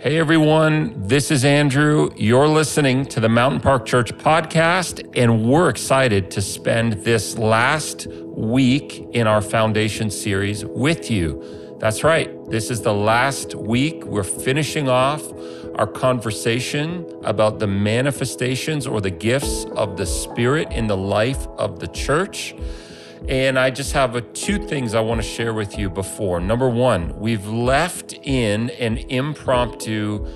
Hey everyone, this is Andrew. You're listening to the Mountain Park Church podcast, and we're excited to spend this last week in our foundation series with you. That's right, this is the last week. We're finishing off our conversation about the manifestations or the gifts of the Spirit in the life of the church. And I just have a, two things I want to share with you before. Number one, we've left in an impromptu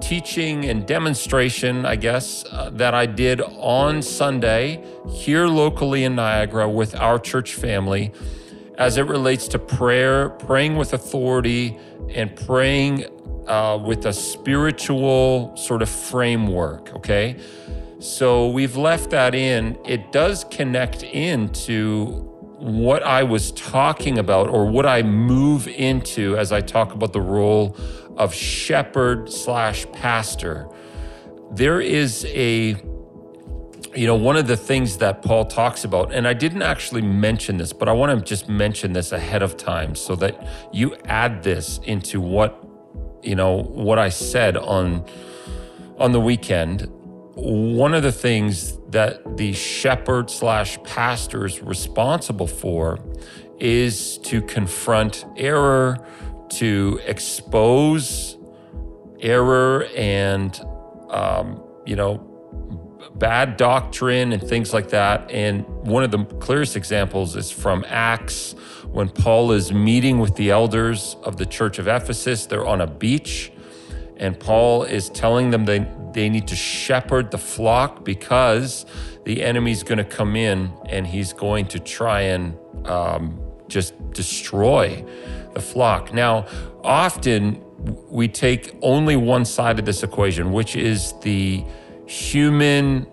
teaching and demonstration, I guess, uh, that I did on Sunday here locally in Niagara with our church family as it relates to prayer, praying with authority, and praying uh, with a spiritual sort of framework, okay? So we've left that in. It does connect into what I was talking about or what I move into as I talk about the role of shepherd slash pastor. There is a, you know, one of the things that Paul talks about, and I didn't actually mention this, but I want to just mention this ahead of time so that you add this into what, you know, what I said on on the weekend one of the things that the shepherd slash pastor is responsible for is to confront error, to expose error and, um, you know, bad doctrine and things like that. And one of the clearest examples is from Acts when Paul is meeting with the elders of the church of Ephesus. They're on a beach, and Paul is telling them they they need to shepherd the flock because the enemy's going to come in and he's going to try and um, just destroy the flock. Now, often we take only one side of this equation, which is the human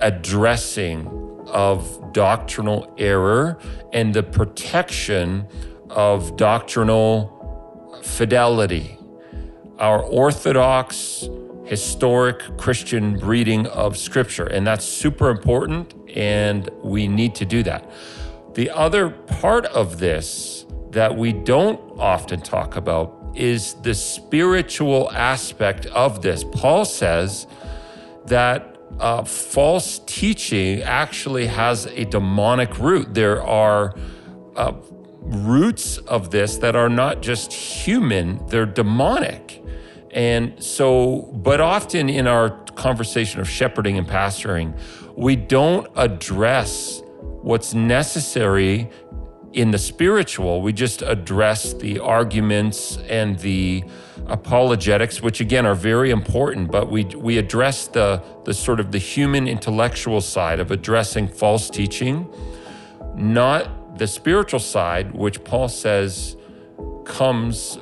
addressing of doctrinal error and the protection of doctrinal fidelity. Our orthodox historic Christian reading of Scripture. And that's super important, and we need to do that. The other part of this that we don't often talk about is the spiritual aspect of this. Paul says that uh, false teaching actually has a demonic root. There are uh, roots of this that are not just human, they're demonic. And so, but often in our conversation of shepherding and pastoring, we don't address what's necessary in the spiritual. We just address the arguments and the apologetics, which again are very important, but we, we address the, the sort of the human intellectual side of addressing false teaching, not the spiritual side, which Paul says comes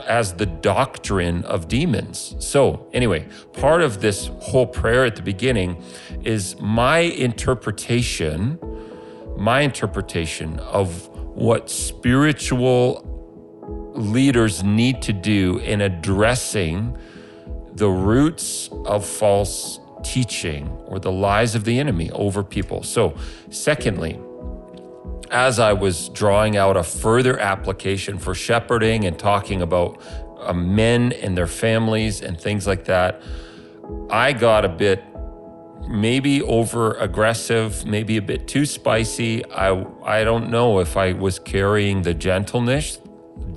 as the doctrine of demons. So, anyway, part of this whole prayer at the beginning is my interpretation, my interpretation of what spiritual leaders need to do in addressing the roots of false teaching or the lies of the enemy over people. So, secondly, as I was drawing out a further application for shepherding and talking about uh, men and their families and things like that, I got a bit maybe over aggressive, maybe a bit too spicy. I I don't know if I was carrying the gentleness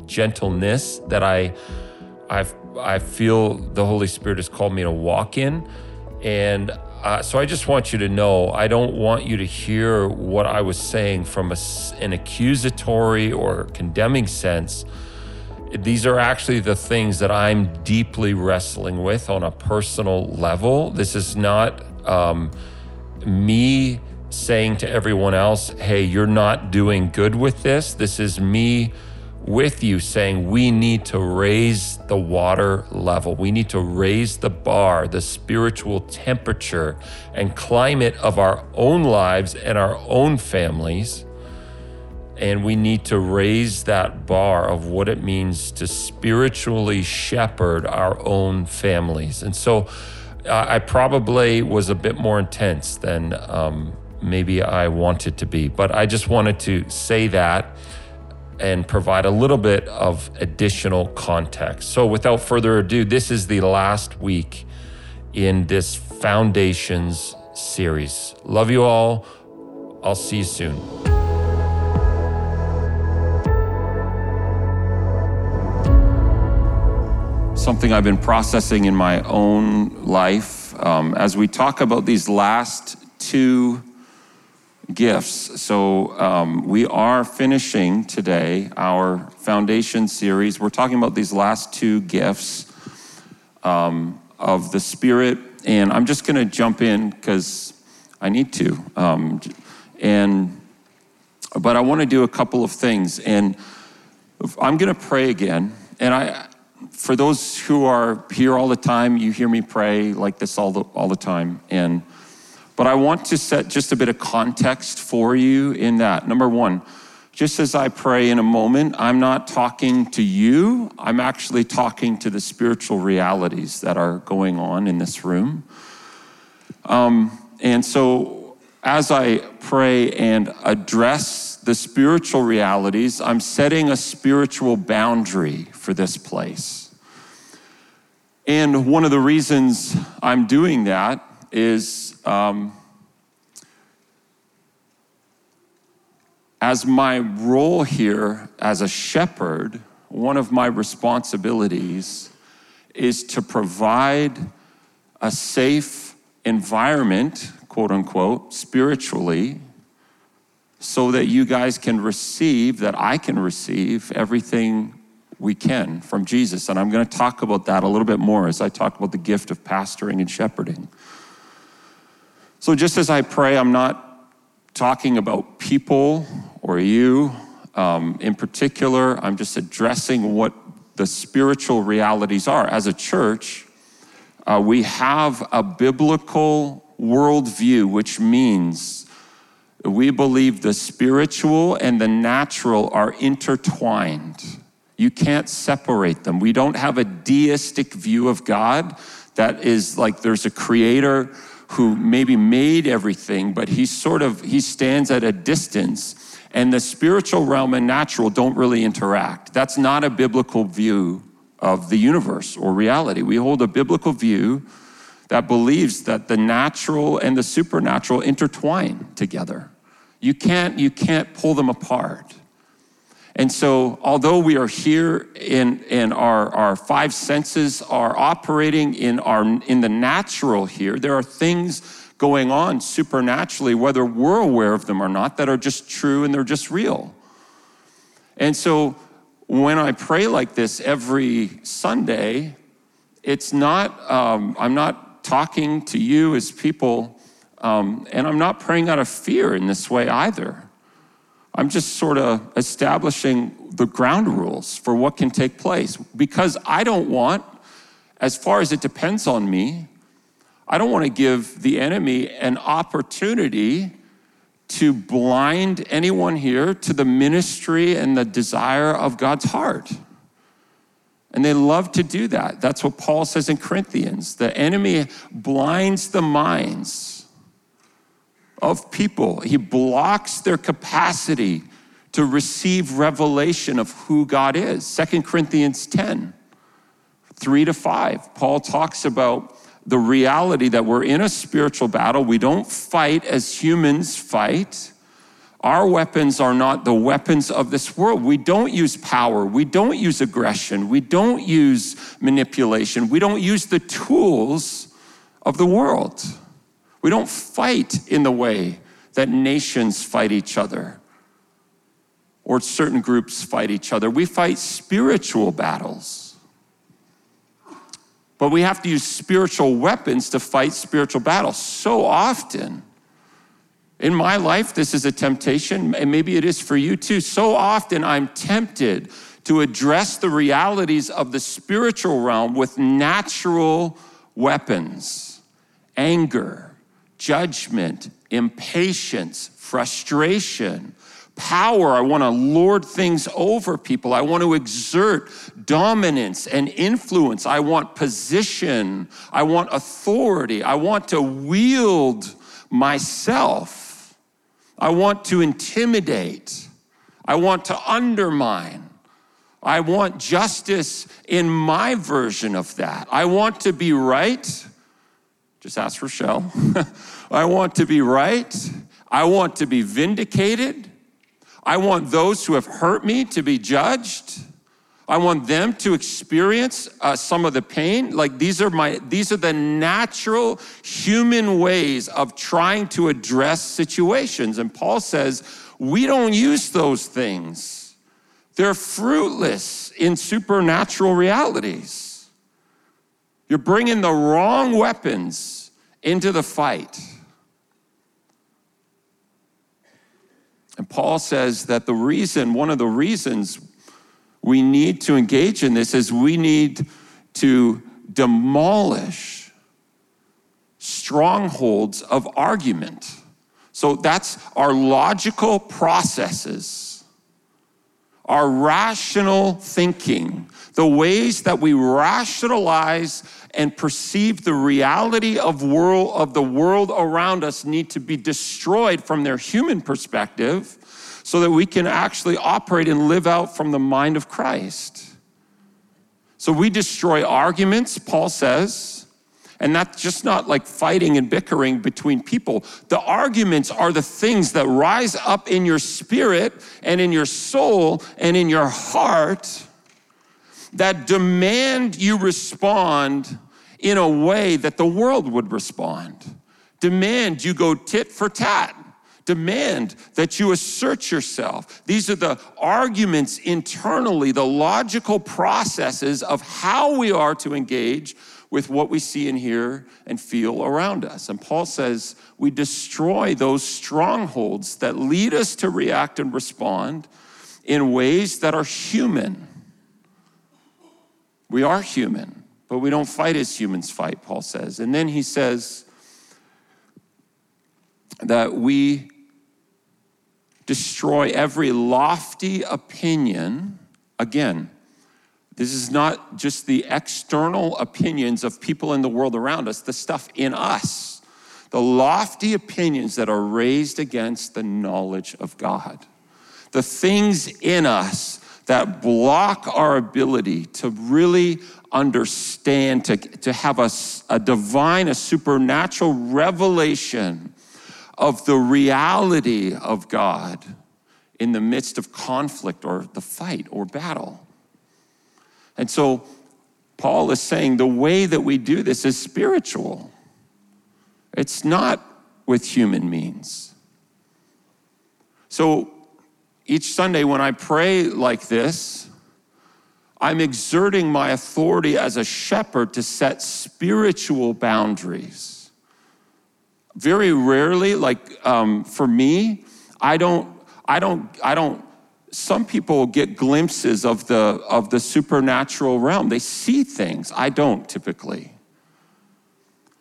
gentleness that I I I feel the Holy Spirit has called me to walk in and uh, so I just want you to know I don't want you to hear what I was saying from a, an accusatory or condemning sense. These are actually the things that I'm deeply wrestling with on a personal level. This is not um, me saying to everyone else, hey, you're not doing good with this. This is me with you saying we need to raise the water level. We need to raise the bar, the spiritual temperature and climate of our own lives and our own families. And we need to raise that bar of what it means to spiritually shepherd our own families. And so uh, I probably was a bit more intense than um, maybe I wanted to be, but I just wanted to say that and provide a little bit of additional context. So, without further ado, this is the last week in this Foundations series. Love you all. I'll see you soon. Something I've been processing in my own life um, as we talk about these last two gifts. So, um, we are finishing today our foundation series. We're talking about these last two gifts um, of the Spirit. And I'm just going to jump in because I need to. Um, and, but I want to do a couple of things. And I'm going to pray again. And I, for those who are here all the time, you hear me pray like this all the, all the time. And but I want to set just a bit of context for you in that. Number one, just as I pray in a moment, I'm not talking to you, I'm actually talking to the spiritual realities that are going on in this room. Um, and so, as I pray and address the spiritual realities, I'm setting a spiritual boundary for this place. And one of the reasons I'm doing that is um, as my role here as a shepherd, one of my responsibilities is to provide a safe environment, quote unquote, spiritually, so that you guys can receive, that I can receive everything we can from Jesus. And I'm going to talk about that a little bit more as I talk about the gift of pastoring and shepherding. So, just as I pray, I'm not talking about people or you um, in particular. I'm just addressing what the spiritual realities are. As a church, uh, we have a biblical worldview, which means we believe the spiritual and the natural are intertwined. You can't separate them. We don't have a deistic view of God that is like there's a creator who maybe made everything, but he sort of he stands at a distance. And the spiritual realm and natural don't really interact. That's not a biblical view of the universe or reality. We hold a biblical view that believes that the natural and the supernatural intertwine together. You can't, you can't pull them apart. And so, although we are here and, in our, our five senses are operating in, our, in the natural here, there are things going on supernaturally, whether we're aware of them or not, that are just true and they're just real. And so, when I pray like this every Sunday, it's not, um, I'm not talking to you as people, um, and I'm not praying out of fear in this way either. I'm just sort of establishing the ground rules for what can take place because I don't want, as far as it depends on me, I don't want to give the enemy an opportunity to blind anyone here to the ministry and the desire of God's heart. And they love to do that. That's what Paul says in Corinthians. The enemy blinds the minds of people. He blocks their capacity to receive revelation of who God is. Second Corinthians 10, 3 to 5. Paul talks about the reality that we're in a spiritual battle. We don't fight as humans fight. Our weapons are not the weapons of this world. We don't use power. We don't use aggression. We don't use manipulation. We don't use the tools of the world. We don't fight in the way that nations fight each other or certain groups fight each other. We fight spiritual battles. But we have to use spiritual weapons to fight spiritual battles. So often, in my life, this is a temptation, and maybe it is for you too. So often, I'm tempted to address the realities of the spiritual realm with natural weapons anger judgment, impatience, frustration, power. I want to lord things over people. I want to exert dominance and influence. I want position. I want authority. I want to wield myself. I want to intimidate. I want to undermine. I want justice in my version of that. I want to be right. Just ask Rochelle. I want to be right. I want to be vindicated. I want those who have hurt me to be judged. I want them to experience uh, some of the pain. Like these are my these are the natural human ways of trying to address situations. And Paul says, we don't use those things. They're fruitless in supernatural realities. You're bringing the wrong weapons into the fight. And Paul says that the reason, one of the reasons we need to engage in this is we need to demolish strongholds of argument. So that's our logical processes, our rational thinking, the ways that we rationalize and perceive the reality of world of the world around us need to be destroyed from their human perspective so that we can actually operate and live out from the mind of Christ. So we destroy arguments, Paul says, and that's just not like fighting and bickering between people. The arguments are the things that rise up in your spirit and in your soul and in your heart that demand you respond in a way that the world would respond. Demand you go tit for tat. Demand that you assert yourself. These are the arguments internally, the logical processes of how we are to engage with what we see and hear and feel around us. And Paul says we destroy those strongholds that lead us to react and respond in ways that are human. We are human, but we don't fight as humans fight, Paul says. And then he says that we destroy every lofty opinion. Again, this is not just the external opinions of people in the world around us, the stuff in us, the lofty opinions that are raised against the knowledge of God, the things in us that block our ability to really understand, to, to have a, a divine, a supernatural revelation of the reality of God in the midst of conflict or the fight or battle. And so Paul is saying the way that we do this is spiritual. It's not with human means. So each Sunday when I pray like this, I'm exerting my authority as a shepherd to set spiritual boundaries. Very rarely, like um, for me, I don't, I don't, I don't. Some people get glimpses of the of the supernatural realm. They see things. I don't typically.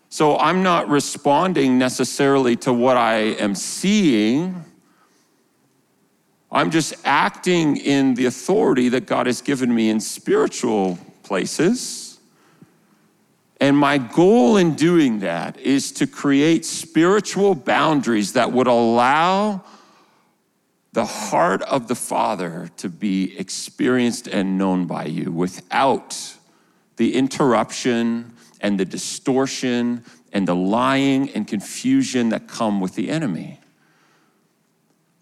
So I'm not responding necessarily to what I am seeing. I'm just acting in the authority that God has given me in spiritual places. And my goal in doing that is to create spiritual boundaries that would allow the heart of the Father to be experienced and known by you without the interruption and the distortion and the lying and confusion that come with the enemy.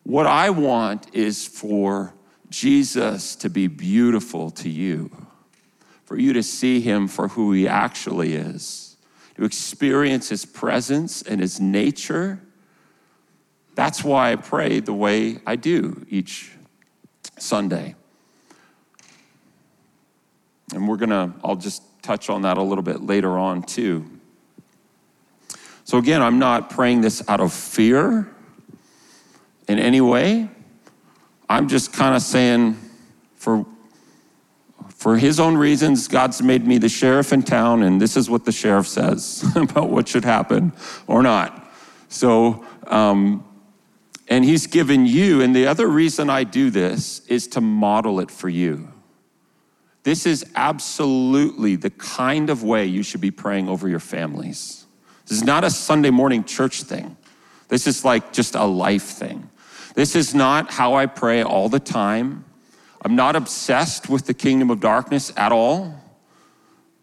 What I want is for Jesus to be beautiful to you, for you to see him for who he actually is, to experience his presence and his nature. That's why I pray the way I do each Sunday. And we're gonna, I'll just touch on that a little bit later on too. So again, I'm not praying this out of fear in any way. I'm just kind of saying, for, for his own reasons, God's made me the sheriff in town, and this is what the sheriff says about what should happen or not. So, um, and he's given you, and the other reason I do this is to model it for you. This is absolutely the kind of way you should be praying over your families. This is not a Sunday morning church thing. This is like just a life thing. This is not how I pray all the time. I'm not obsessed with the kingdom of darkness at all.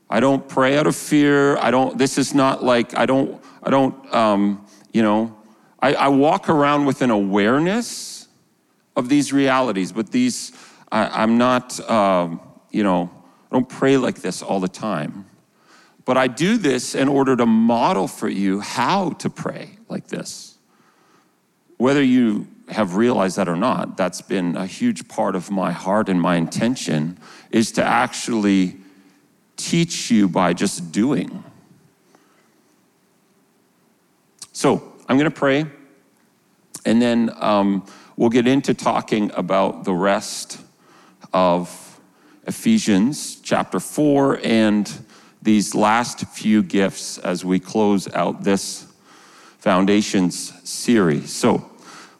I don't pray out of fear. I don't, this is not like, I don't, I don't, um, you know, I, I, walk around with an awareness of these realities, but these, I, am not, um, you know, I don't pray like this all the time. But I do this in order to model for you how to pray like this. Whether you have realized that or not, that's been a huge part of my heart and my intention is to actually teach you by just doing. So I'm going to pray, and then um, we'll get into talking about the rest of Ephesians chapter 4 and these last few gifts as we close out this Foundations series. So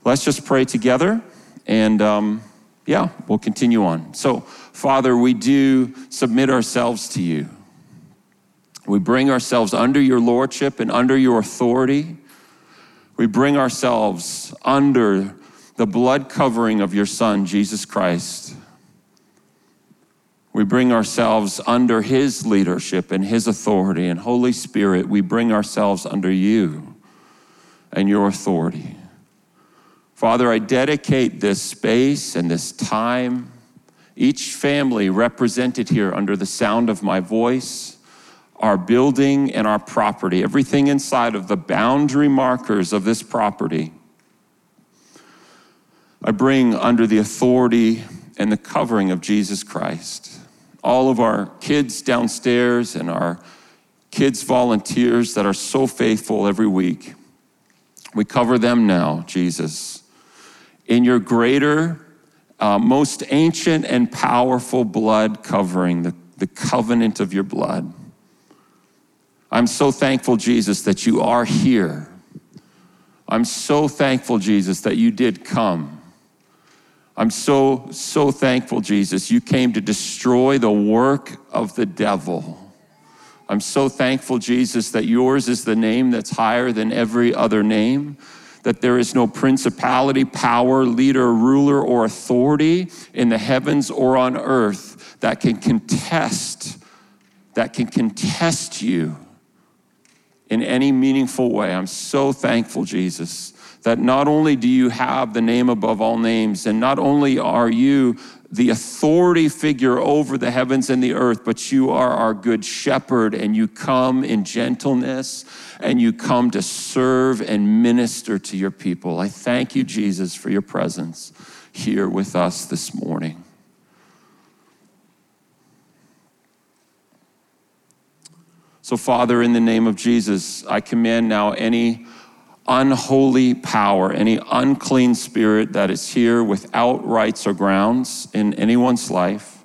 let's just pray together, and um, yeah, we'll continue on. So, Father, we do submit ourselves to you. We bring ourselves under your lordship and under your authority. We bring ourselves under the blood covering of your Son, Jesus Christ. We bring ourselves under his leadership and his authority. And Holy Spirit, we bring ourselves under you and your authority. Father, I dedicate this space and this time, each family represented here under the sound of my voice, our building and our property, everything inside of the boundary markers of this property. I bring under the authority and the covering of Jesus Christ. All of our kids downstairs and our kids volunteers that are so faithful every week. We cover them now, Jesus in your greater, uh, most ancient and powerful blood covering, the, the covenant of your blood. I'm so thankful, Jesus, that you are here. I'm so thankful, Jesus, that you did come. I'm so, so thankful, Jesus, you came to destroy the work of the devil. I'm so thankful, Jesus, that yours is the name that's higher than every other name that there is no principality, power, leader, ruler, or authority in the heavens or on earth that can contest, that can contest you in any meaningful way. I'm so thankful, Jesus, that not only do you have the name above all names, and not only are you the authority figure over the heavens and the earth, but you are our good shepherd and you come in gentleness and you come to serve and minister to your people. I thank you, Jesus, for your presence here with us this morning. So, Father, in the name of Jesus, I command now any unholy power, any unclean spirit that is here without rights or grounds in anyone's life,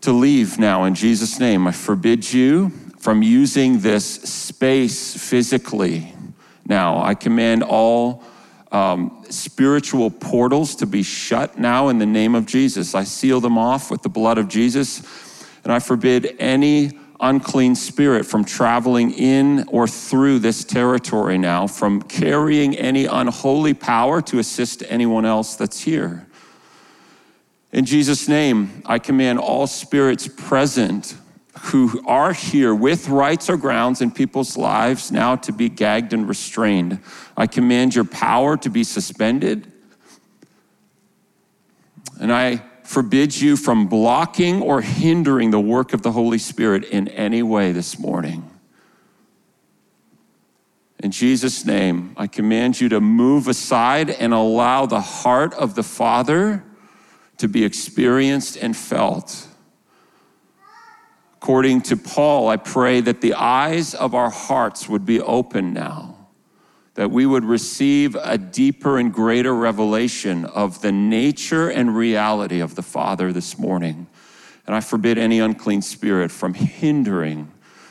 to leave now in Jesus' name. I forbid you from using this space physically. Now, I command all um, spiritual portals to be shut now in the name of Jesus. I seal them off with the blood of Jesus, and I forbid any unclean spirit from traveling in or through this territory now, from carrying any unholy power to assist anyone else that's here. In Jesus' name, I command all spirits present who are here with rights or grounds in people's lives now to be gagged and restrained. I command your power to be suspended. And I forbids you from blocking or hindering the work of the Holy Spirit in any way this morning. In Jesus' name, I command you to move aside and allow the heart of the Father to be experienced and felt. According to Paul, I pray that the eyes of our hearts would be open now that we would receive a deeper and greater revelation of the nature and reality of the Father this morning. And I forbid any unclean spirit from hindering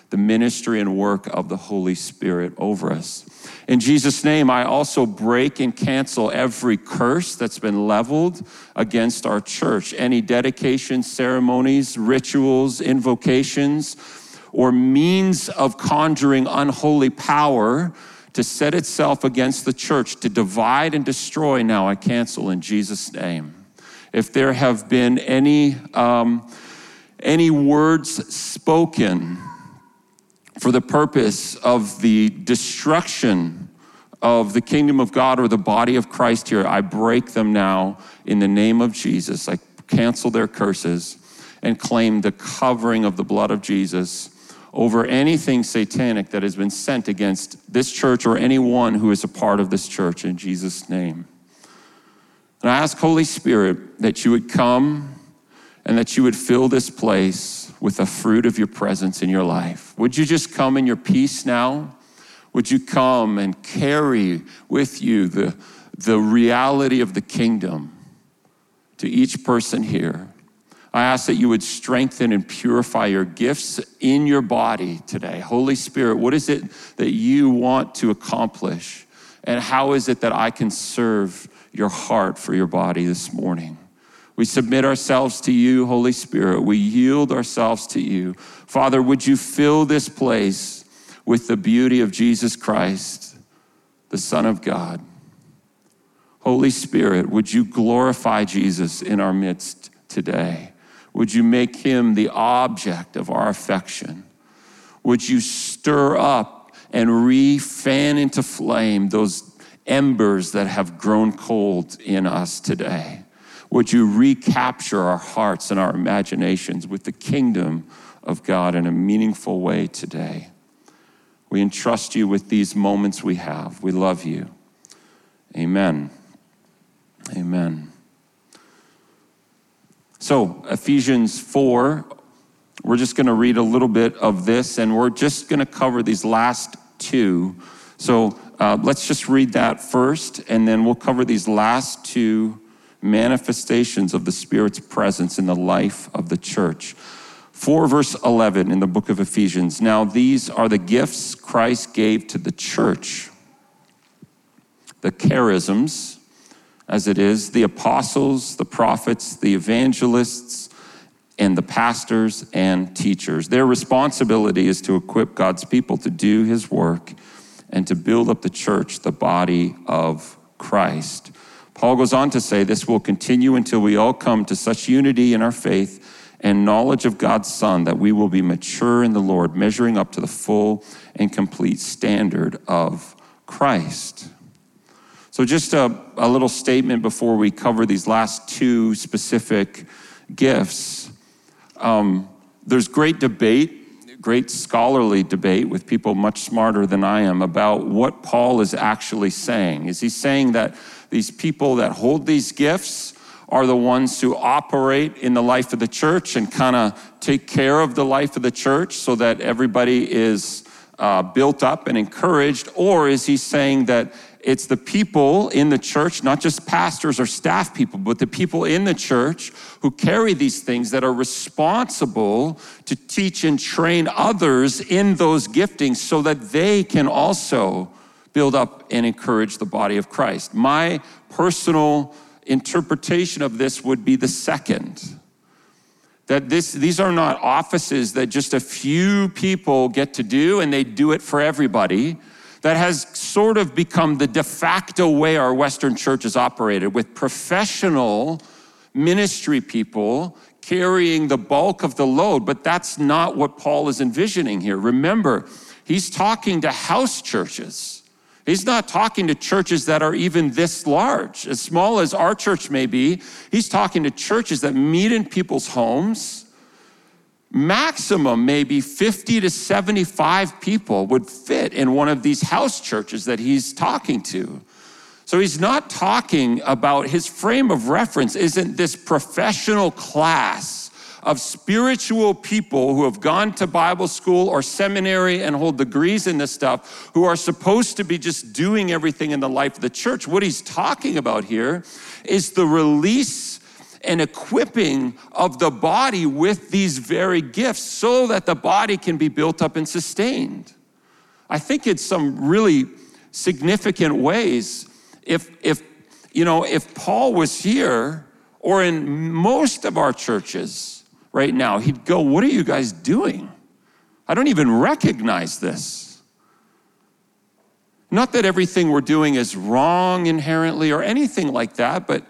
the ministry and work of the Holy Spirit over us. In Jesus' name, I also break and cancel every curse that's been leveled against our church. Any dedication ceremonies, rituals, invocations, or means of conjuring unholy power to set itself against the church, to divide and destroy, now I cancel in Jesus' name. If there have been any, um, any words spoken for the purpose of the destruction of the kingdom of God or the body of Christ here, I break them now in the name of Jesus. I cancel their curses and claim the covering of the blood of Jesus over anything satanic that has been sent against this church or anyone who is a part of this church in Jesus' name. And I ask, Holy Spirit, that you would come and that you would fill this place with the fruit of your presence in your life. Would you just come in your peace now? Would you come and carry with you the, the reality of the kingdom to each person here? I ask that you would strengthen and purify your gifts in your body today. Holy Spirit, what is it that you want to accomplish? And how is it that I can serve your heart for your body this morning? We submit ourselves to you, Holy Spirit. We yield ourselves to you. Father, would you fill this place with the beauty of Jesus Christ, the Son of God? Holy Spirit, would you glorify Jesus in our midst today? Would you make him the object of our affection? Would you stir up and re-fan into flame those embers that have grown cold in us today? Would you recapture our hearts and our imaginations with the kingdom of God in a meaningful way today? We entrust you with these moments we have. We love you. Amen. Amen. So, Ephesians 4, we're just going to read a little bit of this and we're just going to cover these last two. So, uh, let's just read that first and then we'll cover these last two manifestations of the Spirit's presence in the life of the church. 4 verse 11 in the book of Ephesians. Now, these are the gifts Christ gave to the church the charisms as it is the apostles, the prophets, the evangelists, and the pastors and teachers. Their responsibility is to equip God's people to do his work and to build up the church, the body of Christ. Paul goes on to say this will continue until we all come to such unity in our faith and knowledge of God's Son that we will be mature in the Lord, measuring up to the full and complete standard of Christ. So, just a, a little statement before we cover these last two specific gifts. Um, there's great debate, great scholarly debate with people much smarter than I am about what Paul is actually saying. Is he saying that these people that hold these gifts are the ones who operate in the life of the church and kind of take care of the life of the church so that everybody is uh, built up and encouraged? Or is he saying that it's the people in the church, not just pastors or staff people, but the people in the church who carry these things that are responsible to teach and train others in those giftings so that they can also build up and encourage the body of Christ. My personal interpretation of this would be the second. That this, these are not offices that just a few people get to do and they do it for everybody that has sort of become the de facto way our Western church is operated, with professional ministry people carrying the bulk of the load. But that's not what Paul is envisioning here. Remember, he's talking to house churches. He's not talking to churches that are even this large, as small as our church may be. He's talking to churches that meet in people's homes maximum maybe 50 to 75 people would fit in one of these house churches that he's talking to. So he's not talking about his frame of reference, isn't this professional class of spiritual people who have gone to Bible school or seminary and hold degrees in this stuff, who are supposed to be just doing everything in the life of the church. What he's talking about here is the release and equipping of the body with these very gifts so that the body can be built up and sustained. I think in some really significant ways, if, if, you know, if Paul was here or in most of our churches right now, he'd go, What are you guys doing? I don't even recognize this. Not that everything we're doing is wrong inherently or anything like that, but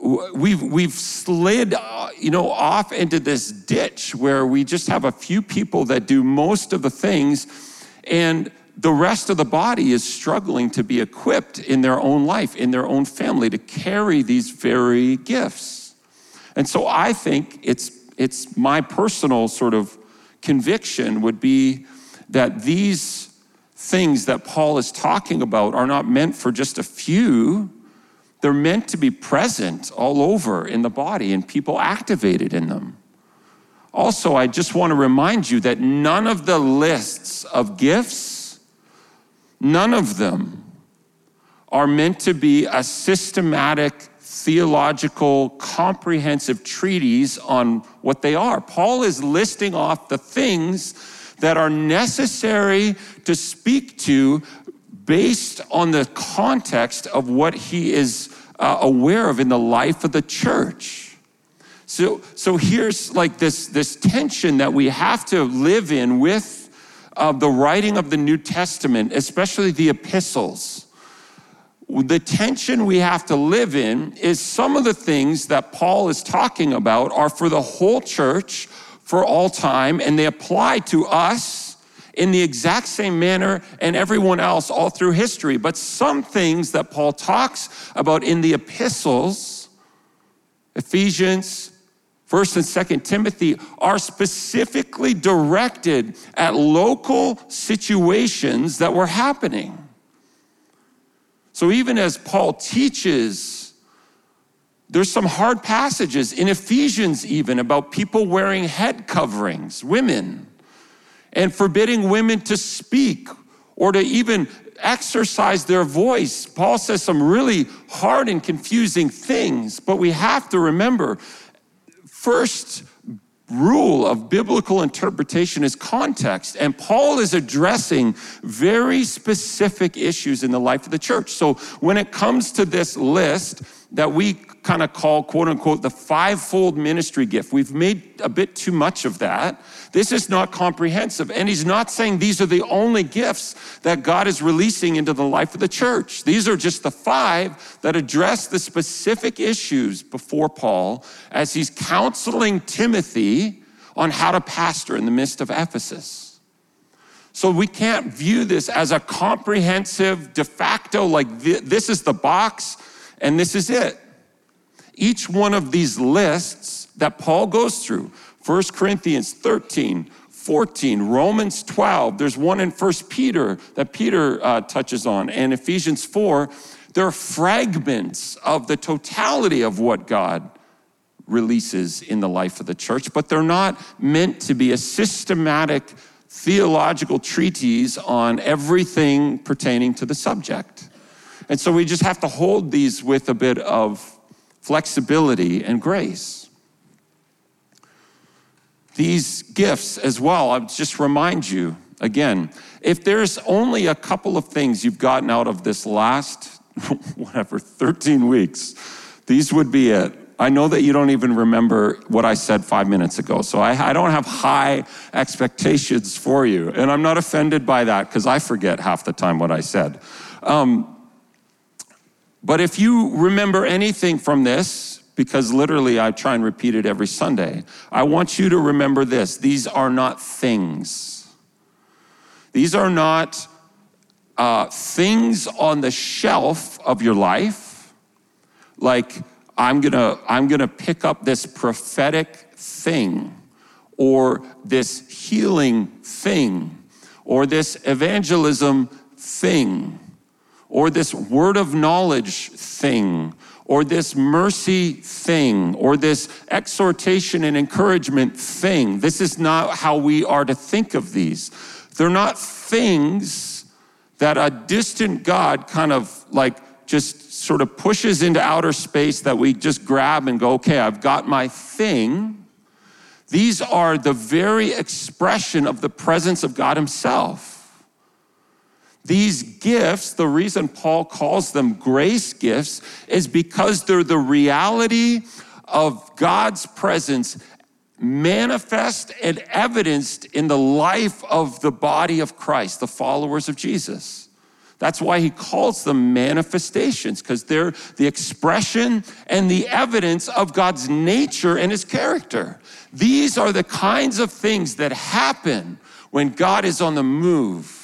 we've, we've slid uh, you know, off into this ditch where we just have a few people that do most of the things and the rest of the body is struggling to be equipped in their own life, in their own family, to carry these very gifts. And so I think it's, it's my personal sort of conviction would be that these things that Paul is talking about are not meant for just a few. They're meant to be present all over in the body and people activated in them. Also, I just want to remind you that none of the lists of gifts, none of them are meant to be a systematic, theological, comprehensive treatise on what they are. Paul is listing off the things that are necessary to speak to based on the context of what he is uh, aware of in the life of the church. So, so here's like this, this tension that we have to live in with uh, the writing of the New Testament, especially the epistles. The tension we have to live in is some of the things that Paul is talking about are for the whole church for all time, and they apply to us in the exact same manner and everyone else all through history. But some things that Paul talks about in the epistles, Ephesians, 1st and 2nd Timothy, are specifically directed at local situations that were happening. So even as Paul teaches there's some hard passages in Ephesians, even about people wearing head coverings, women, and forbidding women to speak or to even exercise their voice. Paul says some really hard and confusing things, but we have to remember first rule of biblical interpretation is context. And Paul is addressing very specific issues in the life of the church. So when it comes to this list that we kind of call, quote unquote, the fivefold ministry gift. We've made a bit too much of that. This is not comprehensive. And he's not saying these are the only gifts that God is releasing into the life of the church. These are just the five that address the specific issues before Paul as he's counseling Timothy on how to pastor in the midst of Ephesus. So we can't view this as a comprehensive de facto, like this is the box and this is it each one of these lists that Paul goes through 1 Corinthians 13, 14, Romans 12, there's one in 1 Peter that Peter uh, touches on, and Ephesians 4, they're fragments of the totality of what God releases in the life of the church, but they're not meant to be a systematic theological treatise on everything pertaining to the subject. And so we just have to hold these with a bit of flexibility, and grace. These gifts as well, I'll just remind you again if there's only a couple of things you've gotten out of this last, whatever, 13 weeks, these would be it. I know that you don't even remember what I said five minutes ago, so I, I don't have high expectations for you. And I'm not offended by that because I forget half the time what I said. Um, but if you remember anything from this, because literally I try and repeat it every Sunday, I want you to remember this. These are not things. These are not uh, things on the shelf of your life, like I'm gonna, I'm gonna pick up this prophetic thing, or this healing thing, or this evangelism thing or this word of knowledge thing, or this mercy thing, or this exhortation and encouragement thing. This is not how we are to think of these. They're not things that a distant God kind of like just sort of pushes into outer space that we just grab and go, okay, I've got my thing. These are the very expression of the presence of God Himself. These gifts, the reason Paul calls them grace gifts is because they're the reality of God's presence manifest and evidenced in the life of the body of Christ, the followers of Jesus. That's why he calls them manifestations, because they're the expression and the evidence of God's nature and his character. These are the kinds of things that happen when God is on the move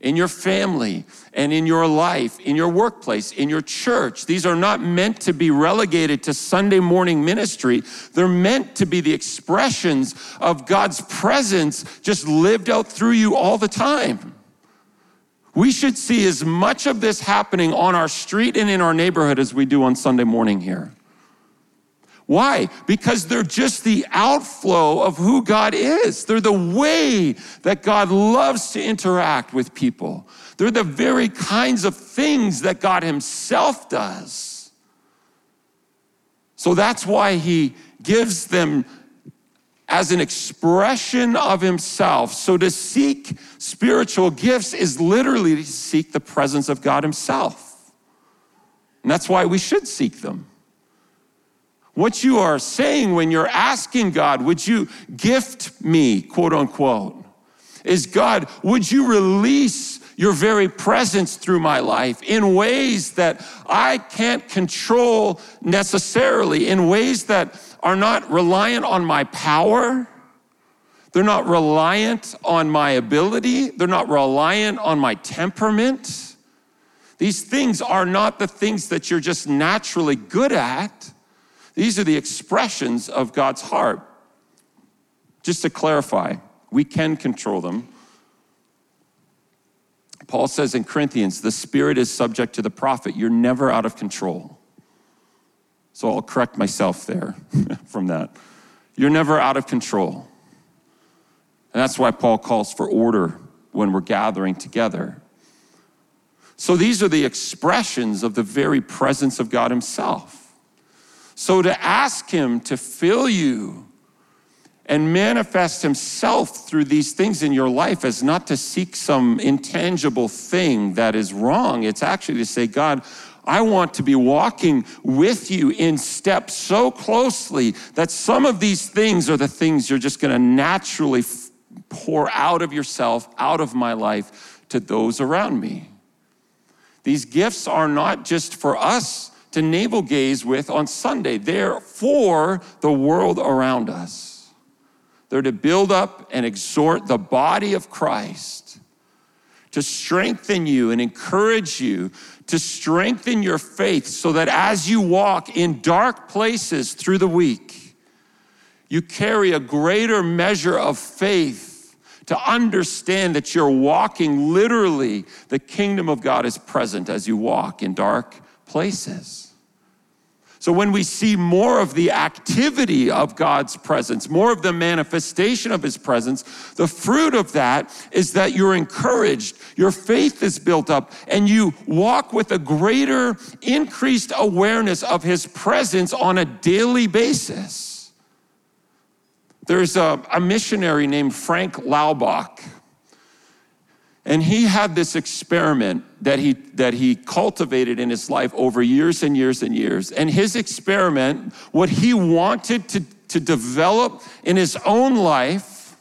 in your family and in your life, in your workplace, in your church. These are not meant to be relegated to Sunday morning ministry. They're meant to be the expressions of God's presence just lived out through you all the time. We should see as much of this happening on our street and in our neighborhood as we do on Sunday morning here. Why? Because they're just the outflow of who God is. They're the way that God loves to interact with people. They're the very kinds of things that God Himself does. So that's why He gives them as an expression of himself. So to seek spiritual gifts is literally to seek the presence of God himself. And that's why we should seek them. What you are saying when you're asking God, would you gift me, quote unquote, is God, would you release your very presence through my life in ways that I can't control necessarily, in ways that are not reliant on my power. They're not reliant on my ability. They're not reliant on my temperament. These things are not the things that you're just naturally good at. These are the expressions of God's heart. Just to clarify, we can control them. Paul says in Corinthians, the spirit is subject to the prophet. You're never out of control. So I'll correct myself there from that. You're never out of control. And that's why Paul calls for order when we're gathering together. So these are the expressions of the very presence of God Himself. So to ask Him to fill you and manifest Himself through these things in your life is not to seek some intangible thing that is wrong. It's actually to say, God, I want to be walking with you in step so closely that some of these things are the things you're just going to naturally pour out of yourself, out of my life to those around me. These gifts are not just for us to navel gaze with on Sunday, they're for the world around us. They're to build up and exhort the body of Christ, to strengthen you and encourage you to strengthen your faith so that as you walk in dark places through the week, you carry a greater measure of faith to understand that you're walking literally, the kingdom of God is present as you walk in dark places. So when we see more of the activity of God's presence, more of the manifestation of his presence, the fruit of that is that you're encouraged, your faith is built up, and you walk with a greater increased awareness of his presence on a daily basis. There's a, a missionary named Frank Laubach and he had this experiment that he, that he cultivated in his life over years and years and years. And his experiment, what he wanted to, to develop in his own life,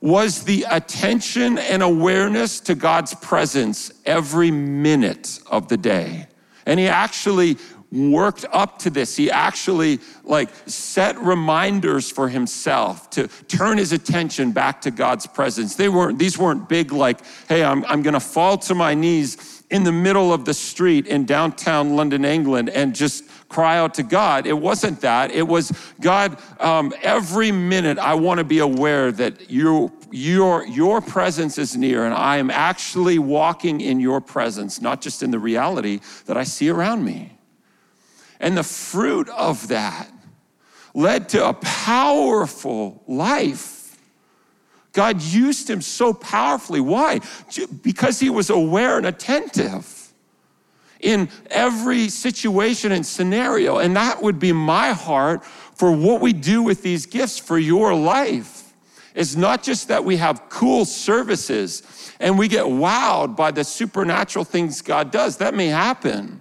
was the attention and awareness to God's presence every minute of the day. And he actually worked up to this. He actually like set reminders for himself to turn his attention back to God's presence. They weren't, these weren't big like, hey, I'm, I'm gonna fall to my knees in the middle of the street in downtown London, England, and just cry out to God. It wasn't that. It was, God, um, every minute I want to be aware that you, your, your presence is near and I am actually walking in your presence, not just in the reality that I see around me. And the fruit of that led to a powerful life. God used him so powerfully. Why? Because he was aware and attentive in every situation and scenario. And that would be my heart for what we do with these gifts for your life. It's not just that we have cool services and we get wowed by the supernatural things God does. That may happen.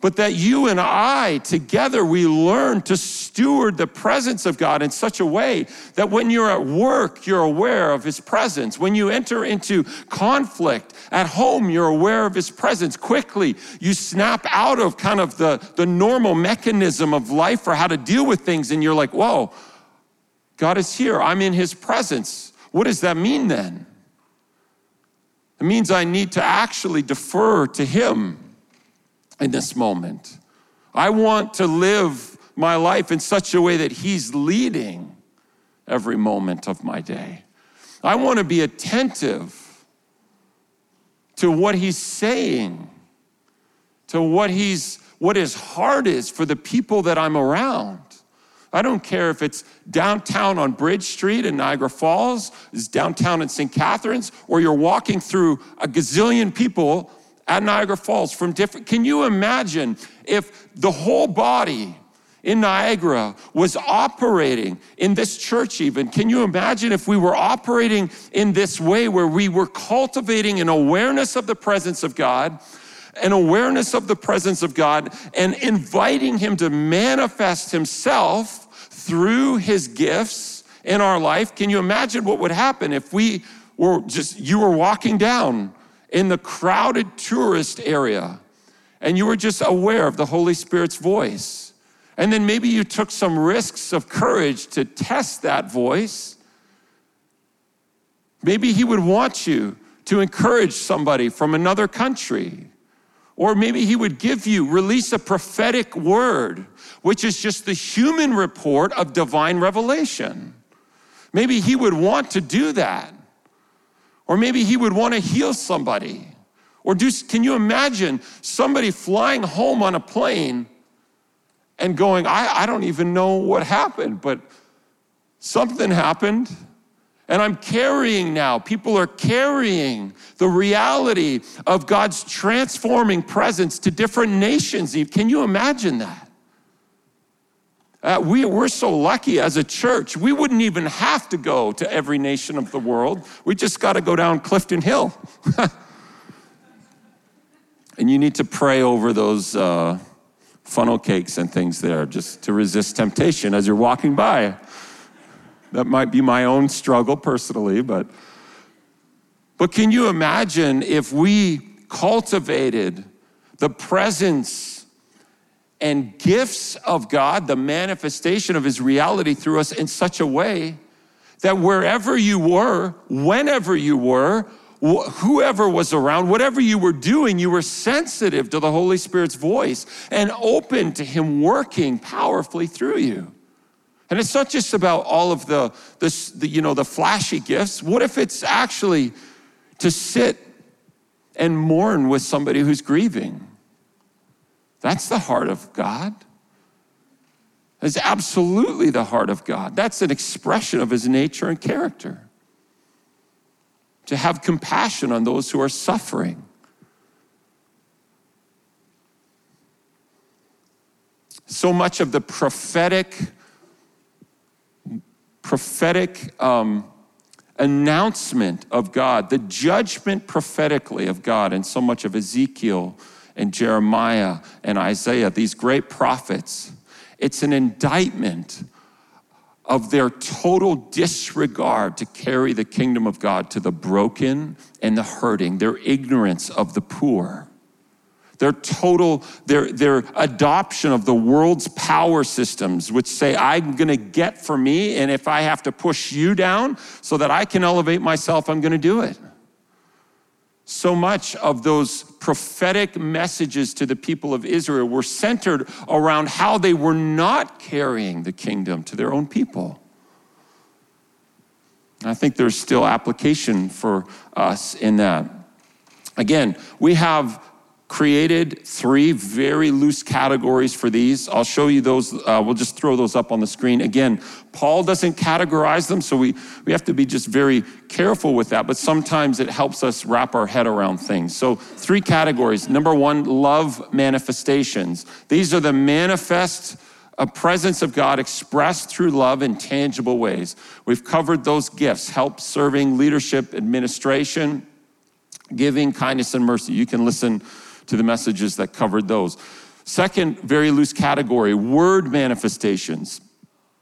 But that you and I together, we learn to steward the presence of God in such a way that when you're at work, you're aware of His presence. When you enter into conflict at home, you're aware of His presence. Quickly, you snap out of kind of the, the normal mechanism of life for how to deal with things, and you're like, whoa, God is here. I'm in His presence. What does that mean then? It means I need to actually defer to Him in this moment. I want to live my life in such a way that He's leading every moment of my day. I want to be attentive to what He's saying, to what He's what His heart is for the people that I'm around. I don't care if it's downtown on Bridge Street in Niagara Falls, is downtown in St. Catharines, or you're walking through a gazillion people at Niagara Falls from different. Can you imagine if the whole body in Niagara was operating in this church, even? Can you imagine if we were operating in this way where we were cultivating an awareness of the presence of God? An awareness of the presence of God and inviting Him to manifest Himself through His gifts in our life. Can you imagine what would happen if we were just, you were walking down in the crowded tourist area and you were just aware of the Holy Spirit's voice. And then maybe you took some risks of courage to test that voice. Maybe He would want you to encourage somebody from another country. Or maybe He would give you, release a prophetic word, which is just the human report of divine revelation. Maybe He would want to do that. Or maybe he would want to heal somebody. Or do, can you imagine somebody flying home on a plane and going, I, I don't even know what happened, but something happened. And I'm carrying now, people are carrying the reality of God's transforming presence to different nations. Can you imagine that? Uh, we, we're so lucky as a church, we wouldn't even have to go to every nation of the world. We just got to go down Clifton Hill. and you need to pray over those uh, funnel cakes and things there just to resist temptation as you're walking by. That might be my own struggle personally, but, but can you imagine if we cultivated the presence and gifts of God, the manifestation of His reality through us in such a way that wherever you were, whenever you were, whoever was around, whatever you were doing, you were sensitive to the Holy Spirit's voice and open to Him working powerfully through you. And it's not just about all of the, the, the you know, the flashy gifts. What if it's actually to sit and mourn with somebody who's grieving? That's the heart of God. That's absolutely the heart of God. That's an expression of his nature and character. To have compassion on those who are suffering. So much of the prophetic, prophetic um, announcement of God, the judgment prophetically of God, and so much of Ezekiel and Jeremiah and Isaiah, these great prophets, it's an indictment of their total disregard to carry the kingdom of God to the broken and the hurting, their ignorance of the poor, their total, their, their adoption of the world's power systems, which say, I'm gonna get for me, and if I have to push you down so that I can elevate myself, I'm gonna do it so much of those prophetic messages to the people of Israel were centered around how they were not carrying the kingdom to their own people. I think there's still application for us in that. Again, we have created three very loose categories for these. I'll show you those. Uh, we'll just throw those up on the screen. Again, Paul doesn't categorize them, so we, we have to be just very careful with that, but sometimes it helps us wrap our head around things. So, three categories. Number one, love manifestations. These are the manifest a presence of God expressed through love in tangible ways. We've covered those gifts help, serving, leadership, administration, giving, kindness, and mercy. You can listen to the messages that covered those. Second, very loose category word manifestations.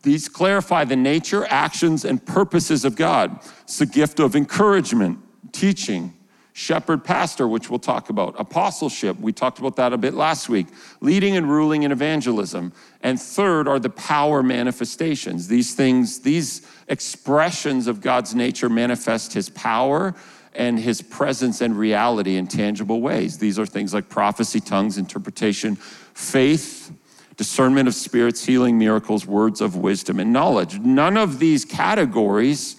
These clarify the nature, actions, and purposes of God. It's the gift of encouragement, teaching, shepherd pastor, which we'll talk about, apostleship, we talked about that a bit last week, leading and ruling in evangelism. And third are the power manifestations. These things, these expressions of God's nature manifest his power and his presence and reality in tangible ways. These are things like prophecy, tongues, interpretation, faith, discernment of spirits, healing, miracles, words of wisdom, and knowledge. None of these categories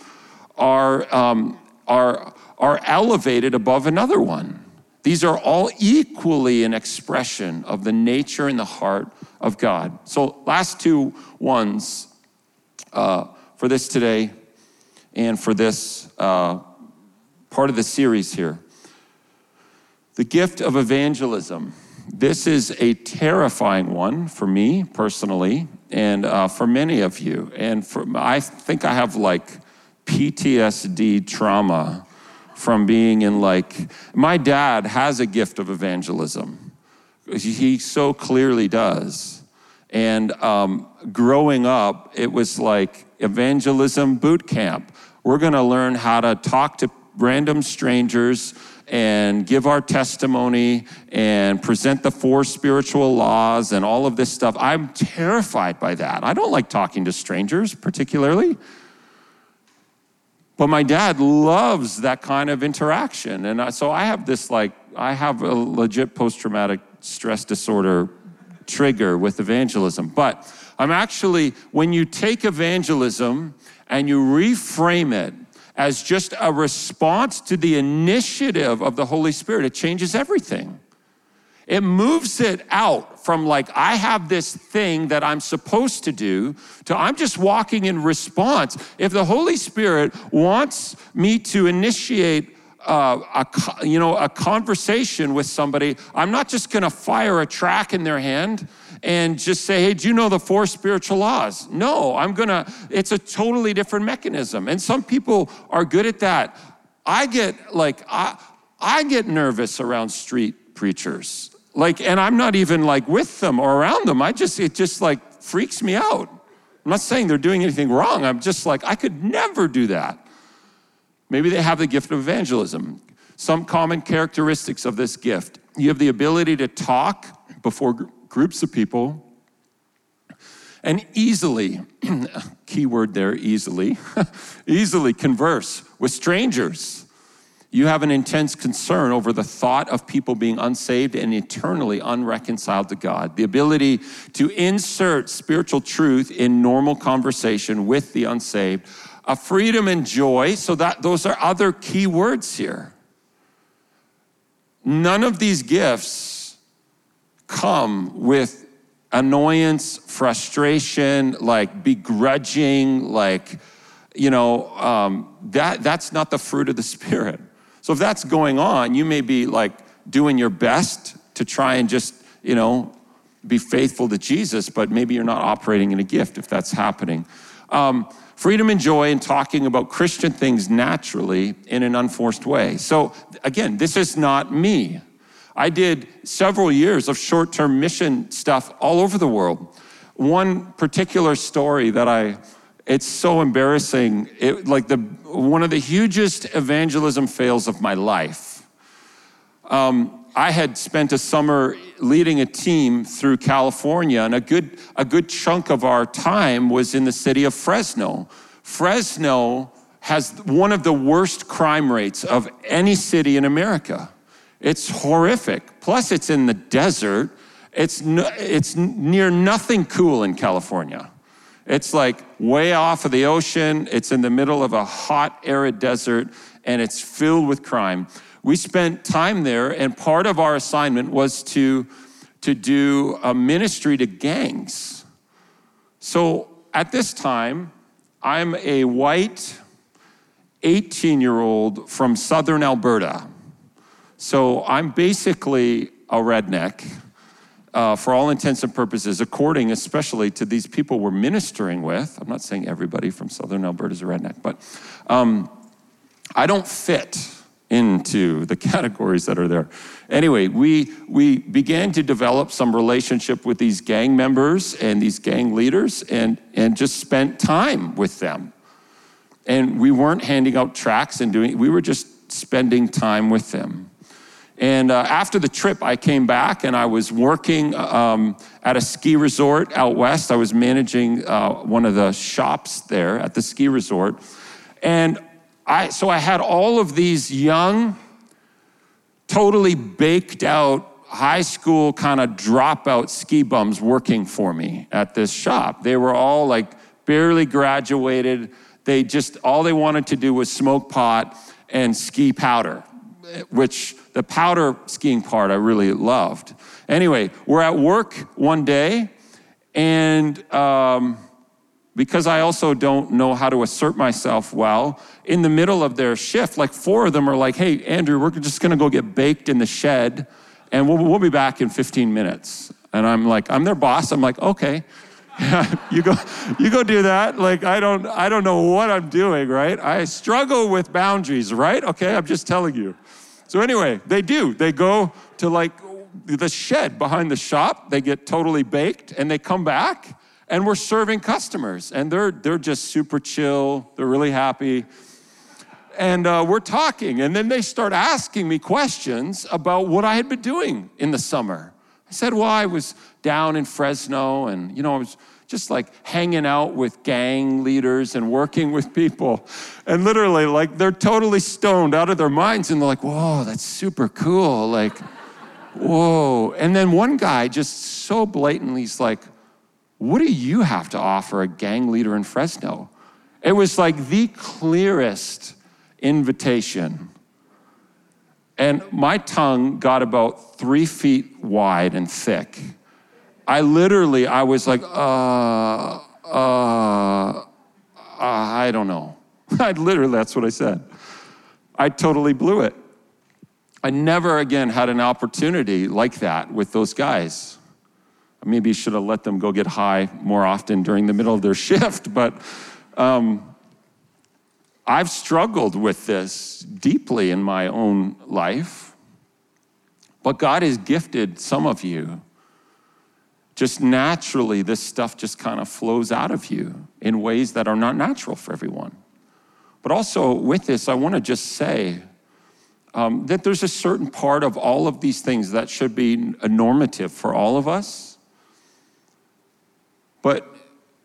are, um, are, are elevated above another one. These are all equally an expression of the nature and the heart of God. So, last two ones uh, for this today and for this uh, part of the series here. The gift of evangelism. This is a terrifying one for me personally, and uh, for many of you. And for, I think I have like PTSD trauma from being in like, my dad has a gift of evangelism. He so clearly does. And um, growing up, it was like evangelism boot camp. We're gonna learn how to talk to random strangers and give our testimony and present the four spiritual laws and all of this stuff. I'm terrified by that. I don't like talking to strangers, particularly. But my dad loves that kind of interaction. And so I have this, like, I have a legit post traumatic stress disorder trigger with evangelism. But I'm actually, when you take evangelism and you reframe it as just a response to the initiative of the Holy Spirit, it changes everything. It moves it out from like, I have this thing that I'm supposed to do, to I'm just walking in response. If the Holy Spirit wants me to initiate uh, a, you know, a conversation with somebody, I'm not just gonna fire a track in their hand and just say, hey, do you know the four spiritual laws? No, I'm gonna, it's a totally different mechanism. And some people are good at that. I get like, I, I get nervous around street preachers. Like, and I'm not even like with them or around them. I just, it just like freaks me out. I'm not saying they're doing anything wrong. I'm just like, I could never do that. Maybe they have the gift of evangelism. Some common characteristics of this gift you have the ability to talk before groups of people and easily, keyword there, easily, easily converse with strangers. You have an intense concern over the thought of people being unsaved and eternally unreconciled to God. The ability to insert spiritual truth in normal conversation with the unsaved. A freedom and joy, so that those are other key words here. None of these gifts come with annoyance, frustration, like begrudging, like, you know, um, that, that's not the fruit of the Spirit. So if that's going on, you may be like doing your best to try and just, you know, be faithful to Jesus, but maybe you're not operating in a gift if that's happening. Um, freedom and joy in talking about Christian things naturally in an unforced way. So again, this is not me. I did several years of short term mission stuff all over the world. One particular story that I, it's so embarrassing, it, like the, one of the hugest evangelism fails of my life. Um, I had spent a summer leading a team through California, and a good, a good chunk of our time was in the city of Fresno. Fresno has one of the worst crime rates of any city in America. It's horrific. Plus, it's in the desert. It's, no, it's near nothing cool in California. It's like way off of the ocean. It's in the middle of a hot, arid desert, and it's filled with crime. We spent time there, and part of our assignment was to, to do a ministry to gangs. So at this time, I'm a white 18 year old from southern Alberta. So I'm basically a redneck uh, for all intents and purposes, according especially to these people we're ministering with. I'm not saying everybody from southern Alberta is a redneck, but um, I don't fit into the categories that are there. Anyway, we, we began to develop some relationship with these gang members and these gang leaders and, and just spent time with them. And we weren't handing out tracts and doing, we were just spending time with them. And uh, after the trip, I came back and I was working um, at a ski resort out west. I was managing uh, one of the shops there at the ski resort. And I, so I had all of these young, totally baked out high school kind of dropout ski bums working for me at this shop. They were all like barely graduated. They just, all they wanted to do was smoke pot and ski powder, which the powder skiing part I really loved. Anyway, we're at work one day, and um, because I also don't know how to assert myself well, in the middle of their shift, like four of them are like, hey, Andrew, we're just gonna go get baked in the shed, and we'll, we'll be back in 15 minutes. And I'm like, I'm their boss. I'm like, okay. you go you go do that like i don't i don't know what i'm doing right i struggle with boundaries right okay i'm just telling you so anyway they do. They go to like the shed behind the shop. They get totally baked and they come back and we're serving customers. And they're they're just super chill. They're really happy. And uh, we're talking and then they start asking me questions about what i had been doing in the summer. I said well i was down in fresno and you know i was just like hanging out with gang leaders and working with people. And literally, like, they're totally stoned out of their minds and they're like, whoa, that's super cool. Like, whoa. And then one guy just so blatantly is like, what do you have to offer a gang leader in Fresno? It was like the clearest invitation. And my tongue got about three feet wide and thick. I literally, I was like, uh, uh, uh I don't know. I literally, that's what I said. I totally blew it. I never again had an opportunity like that with those guys. Maybe should have let them go get high more often during the middle of their shift, but um, I've struggled with this deeply in my own life. But God has gifted some of you just naturally, this stuff just kind of flows out of you in ways that are not natural for everyone. But also, with this, I want to just say um, that there's a certain part of all of these things that should be a normative for all of us. But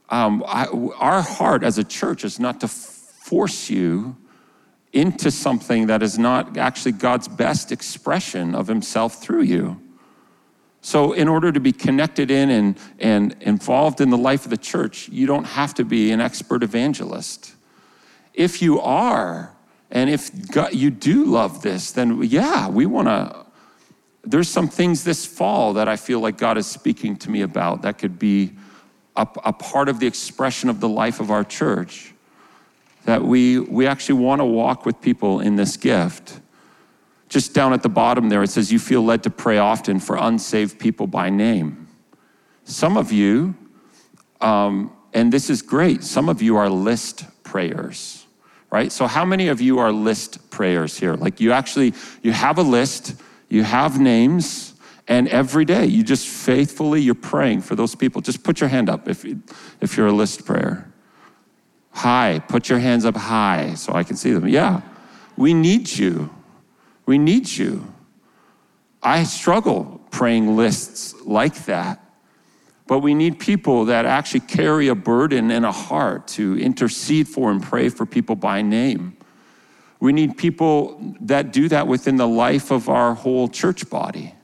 um, I, our heart as a church is not to force you into something that is not actually God's best expression of Himself through you. So, in order to be connected in and, and involved in the life of the church, you don't have to be an expert evangelist. If you are, and if God, you do love this, then yeah, we want to. There's some things this fall that I feel like God is speaking to me about that could be a, a part of the expression of the life of our church. That we, we actually want to walk with people in this gift. Just down at the bottom there, it says, You feel led to pray often for unsaved people by name. Some of you, um, and this is great, some of you are list prayers, right? So, how many of you are list prayers here? Like, you actually, you have a list, you have names, and every day you just faithfully, you're praying for those people. Just put your hand up if, if you're a list prayer. High, put your hands up high so I can see them. Yeah, we need you. We need you. I struggle praying lists like that. But we need people that actually carry a burden and a heart to intercede for and pray for people by name. We need people that do that within the life of our whole church body.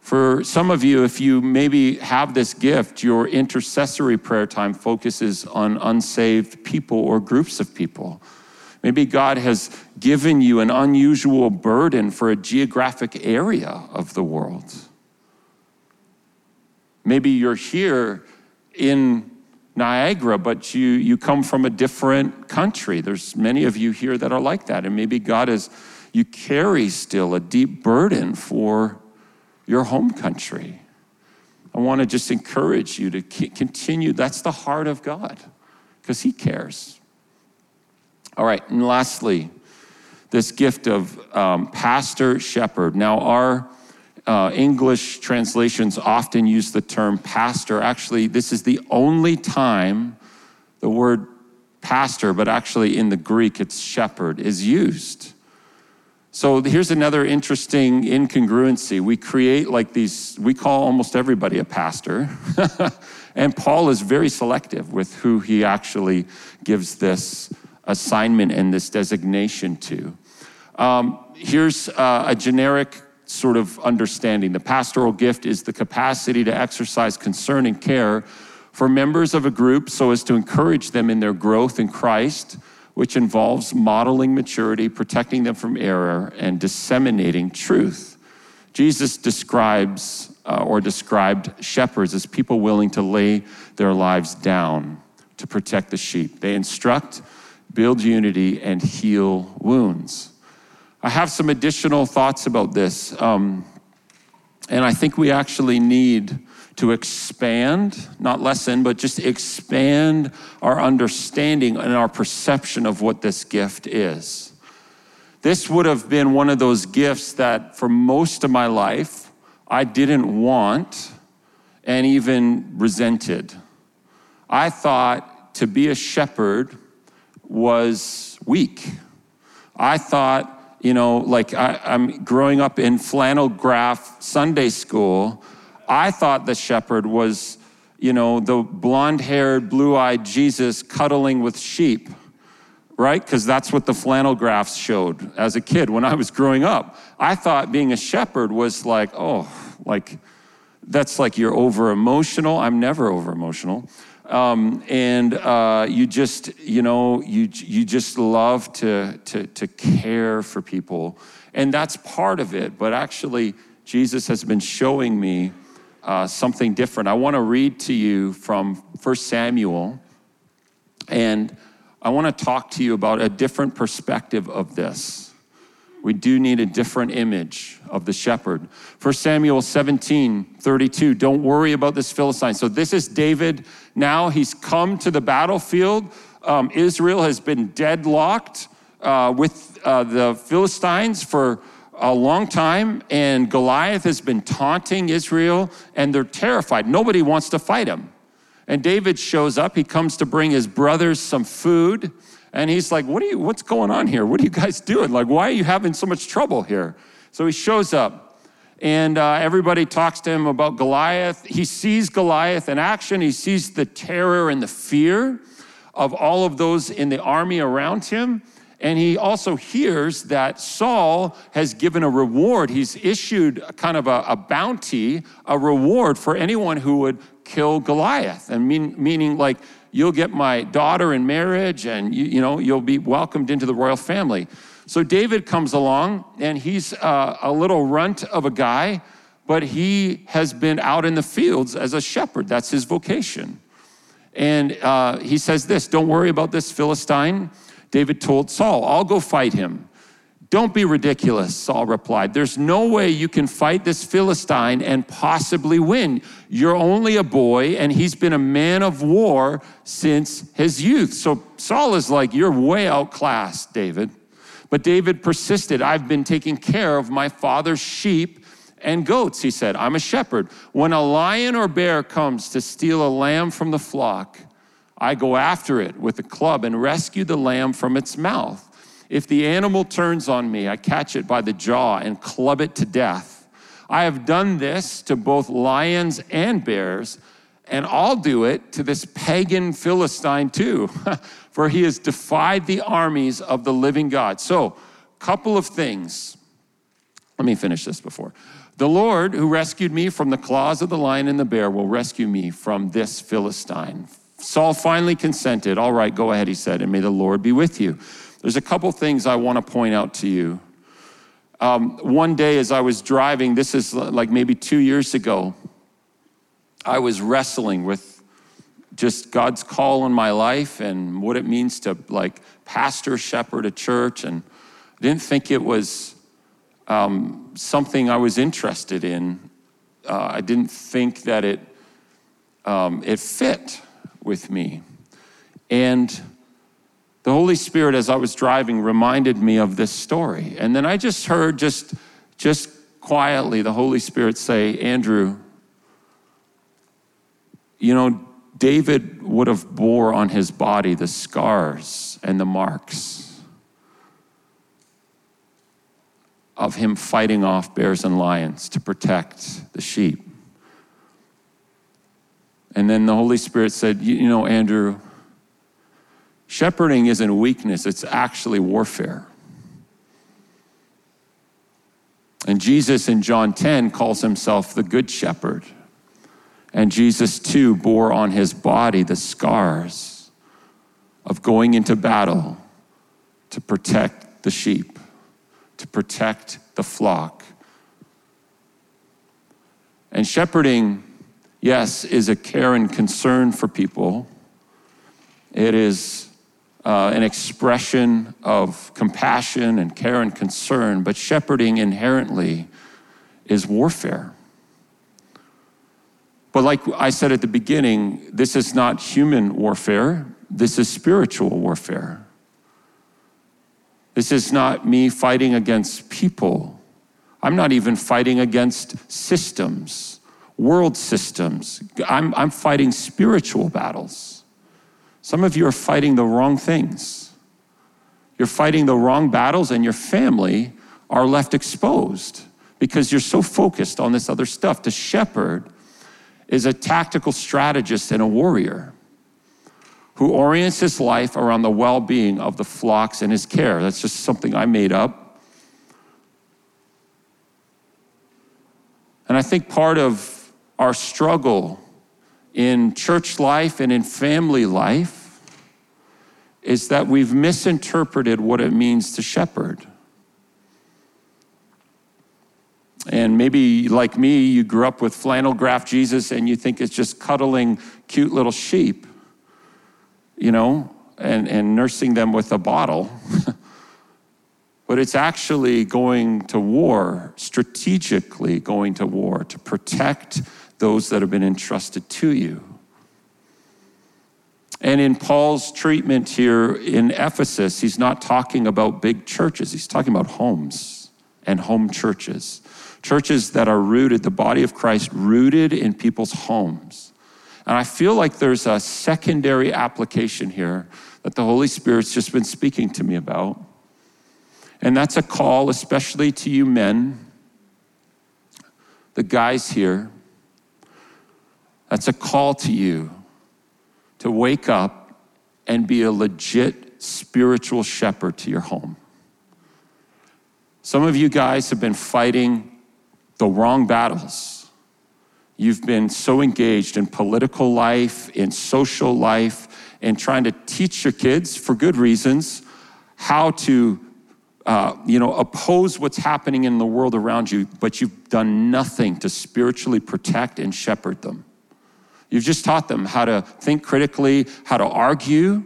For some of you, if you maybe have this gift, your intercessory prayer time focuses on unsaved people or groups of people. Maybe God has given you an unusual burden for a geographic area of the world. Maybe you're here in Niagara, but you, you come from a different country. There's many of you here that are like that. And maybe God is, you carry still a deep burden for your home country. I want to just encourage you to continue. That's the heart of God because He cares. All right, and lastly, this gift of um, pastor shepherd. Now, our uh, English translations often use the term pastor. Actually, this is the only time the word pastor, but actually in the Greek it's shepherd, is used. So here's another interesting incongruency. We create like these, we call almost everybody a pastor. and Paul is very selective with who he actually gives this assignment and this designation to. Um, here's uh, a generic sort of understanding the pastoral gift is the capacity to exercise concern and care for members of a group so as to encourage them in their growth in Christ which involves modeling maturity, protecting them from error, and disseminating truth. Jesus describes uh, or described shepherds as people willing to lay their lives down to protect the sheep. They instruct, build unity, and heal wounds. I have some additional thoughts about this. Um, and I think we actually need to expand, not lessen, but just expand our understanding and our perception of what this gift is. This would have been one of those gifts that for most of my life I didn't want and even resented. I thought to be a shepherd was weak. I thought, you know, like I, am growing up in flannel graph Sunday school. I thought the shepherd was, you know, the blonde haired, blue eyed Jesus cuddling with sheep, right? Because that's what the flannel graphs showed as a kid when I was growing up. I thought being a shepherd was like, oh, like, that's like you're over emotional. I'm never over emotional. Um, and uh, you just, you know, you, you just love to, to, to care for people. And that's part of it. But actually, Jesus has been showing me uh, something different. I want to read to you from 1 Samuel, and I want to talk to you about a different perspective of this. We do need a different image of the shepherd. 1 Samuel 17, 32. Don't worry about this Philistine. So, this is David now. He's come to the battlefield. Um, Israel has been deadlocked uh, with uh, the Philistines for a long time, and Goliath has been taunting Israel, and they're terrified. Nobody wants to fight him. And David shows up. He comes to bring his brothers some food, and he's like, "What are you? What's going on here? What are you guys doing? Like, why are you having so much trouble here?" So he shows up, and uh, everybody talks to him about Goliath. He sees Goliath in action. He sees the terror and the fear of all of those in the army around him. And he also hears that Saul has given a reward. He's issued kind of a, a bounty, a reward for anyone who would kill Goliath. And mean, meaning, like, you'll get my daughter in marriage and you, you know, you'll be welcomed into the royal family. So David comes along and he's uh, a little runt of a guy, but he has been out in the fields as a shepherd. That's his vocation. And uh, he says this Don't worry about this Philistine. David told Saul, I'll go fight him. Don't be ridiculous, Saul replied. There's no way you can fight this Philistine and possibly win. You're only a boy, and he's been a man of war since his youth. So Saul is like, You're way outclassed, David. But David persisted. I've been taking care of my father's sheep and goats, he said. I'm a shepherd. When a lion or bear comes to steal a lamb from the flock, I go after it with a club and rescue the lamb from its mouth. If the animal turns on me, I catch it by the jaw and club it to death. I have done this to both lions and bears, and I'll do it to this pagan Philistine too, for he has defied the armies of the living God. So, couple of things. Let me finish this before. The Lord, who rescued me from the claws of the lion and the bear, will rescue me from this Philistine. Saul finally consented. All right, go ahead, he said, and may the Lord be with you. There's a couple things I want to point out to you. Um, one day, as I was driving, this is like maybe two years ago, I was wrestling with just God's call on my life and what it means to like pastor, shepherd a church. And I didn't think it was um, something I was interested in. Uh, I didn't think that it, um, it fit with me. And the Holy Spirit, as I was driving, reminded me of this story. And then I just heard, just, just quietly, the Holy Spirit say, Andrew, you know, David would have bore on his body the scars and the marks of him fighting off bears and lions to protect the sheep. And then the Holy Spirit said, You know, Andrew, shepherding isn't weakness, it's actually warfare. And Jesus in John 10 calls himself the Good Shepherd. And Jesus too bore on his body the scars of going into battle to protect the sheep, to protect the flock. And shepherding, yes, is a care and concern for people. It is uh, an expression of compassion and care and concern, but shepherding inherently is warfare. But like I said at the beginning, this is not human warfare, this is spiritual warfare. This is not me fighting against people. I'm not even fighting against systems, world systems. I'm, I'm fighting spiritual battles. Some of you are fighting the wrong things. You're fighting the wrong battles, and your family are left exposed because you're so focused on this other stuff. To shepherd is a tactical strategist and a warrior who orients his life around the well being of the flocks and his care. That's just something I made up. And I think part of our struggle in church life and in family life is that we've misinterpreted what it means to shepherd. And maybe, like me, you grew up with flannel graph Jesus and you think it's just cuddling cute little sheep, you know, and, and nursing them with a bottle. but it's actually going to war, strategically going to war to protect those that have been entrusted to you. And in Paul's treatment here in Ephesus, he's not talking about big churches, he's talking about homes and home churches. Churches that are rooted, the body of Christ, rooted in people's homes. And I feel like there's a secondary application here that the Holy Spirit's just been speaking to me about. And that's a call, especially to you men, the guys here. That's a call to you to wake up and be a legit spiritual shepherd to your home. Some of you guys have been fighting the wrong battles. You've been so engaged in political life, in social life, and trying to teach your kids, for good reasons, how to uh, you know, oppose what's happening in the world around you, but you've done nothing to spiritually protect and shepherd them. You've just taught them how to think critically, how to argue,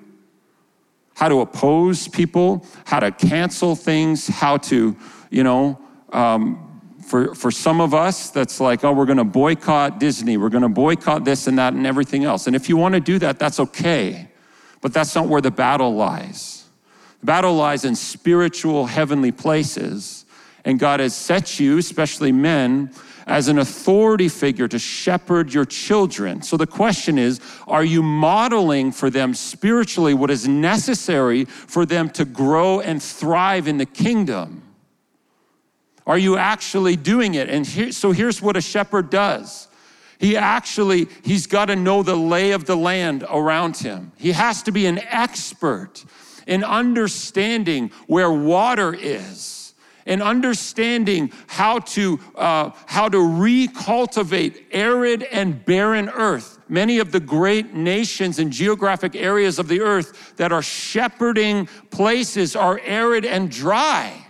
how to oppose people, how to cancel things, how to, you know, um, for, for some of us, that's like, oh, we're going to boycott Disney. We're going to boycott this and that and everything else. And if you want to do that, that's okay. But that's not where the battle lies. The battle lies in spiritual, heavenly places. And God has set you, especially men, as an authority figure to shepherd your children. So the question is are you modeling for them spiritually what is necessary for them to grow and thrive in the kingdom? Are you actually doing it? And here, so here's what a shepherd does. He actually, he's got to know the lay of the land around him. He has to be an expert in understanding where water is and understanding how to, uh, how to recultivate arid and barren earth. Many of the great nations and geographic areas of the earth that are shepherding places are arid and dry.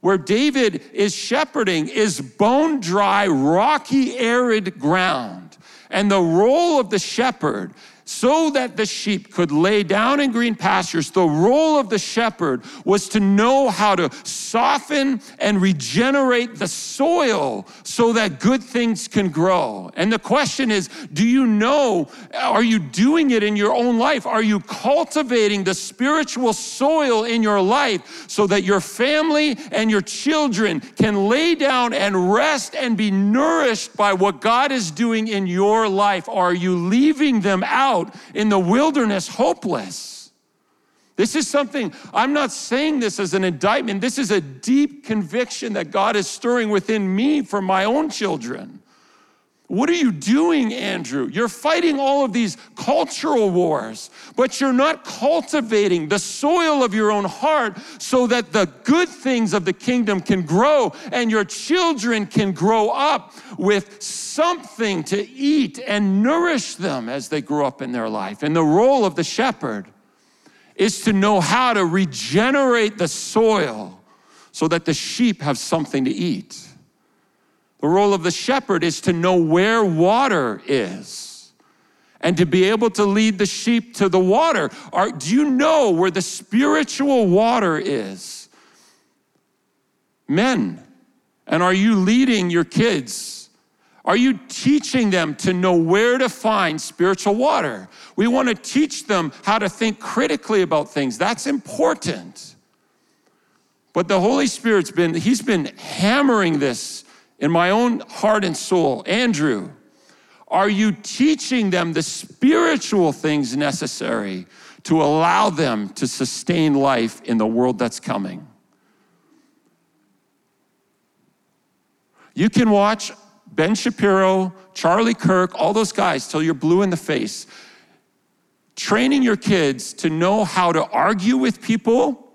Where David is shepherding is bone dry, rocky, arid ground. And the role of the shepherd so that the sheep could lay down in green pastures. The role of the shepherd was to know how to soften and regenerate the soil so that good things can grow. And the question is do you know, are you doing it in your own life? Are you cultivating the spiritual soil in your life so that your family and your children can lay down and rest and be nourished by what God is doing in your life? Are you leaving them out? Out in the wilderness hopeless. This is something, I'm not saying this as an indictment. This is a deep conviction that God is stirring within me for my own children. What are you doing, Andrew? You're fighting all of these cultural wars, but you're not cultivating the soil of your own heart so that the good things of the kingdom can grow and your children can grow up with something to eat and nourish them as they grow up in their life. And the role of the shepherd is to know how to regenerate the soil so that the sheep have something to eat. The role of the shepherd is to know where water is and to be able to lead the sheep to the water. Are, do you know where the spiritual water is? Men, and are you leading your kids? Are you teaching them to know where to find spiritual water? We want to teach them how to think critically about things. That's important. But the Holy Spirit's been, He's been hammering this in my own heart and soul, Andrew, are you teaching them the spiritual things necessary to allow them to sustain life in the world that's coming? You can watch Ben Shapiro, Charlie Kirk, all those guys till you're blue in the face. Training your kids to know how to argue with people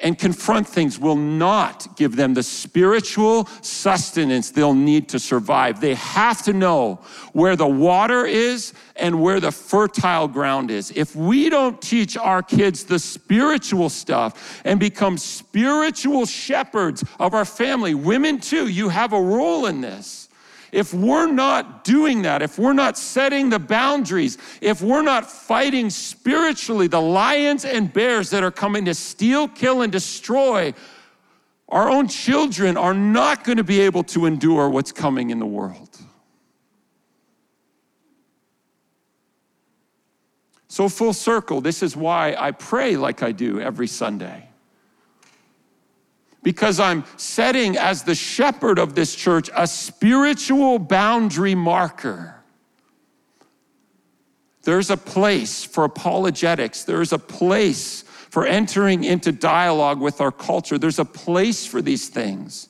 and confront things will not give them the spiritual sustenance they'll need to survive. They have to know where the water is and where the fertile ground is. If we don't teach our kids the spiritual stuff and become spiritual shepherds of our family, women too, you have a role in this. If we're not doing that, if we're not setting the boundaries, if we're not fighting spiritually the lions and bears that are coming to steal, kill, and destroy, our own children are not going to be able to endure what's coming in the world. So, full circle, this is why I pray like I do every Sunday because I'm setting as the shepherd of this church a spiritual boundary marker. There's a place for apologetics, there's a place for entering into dialogue with our culture, there's a place for these things.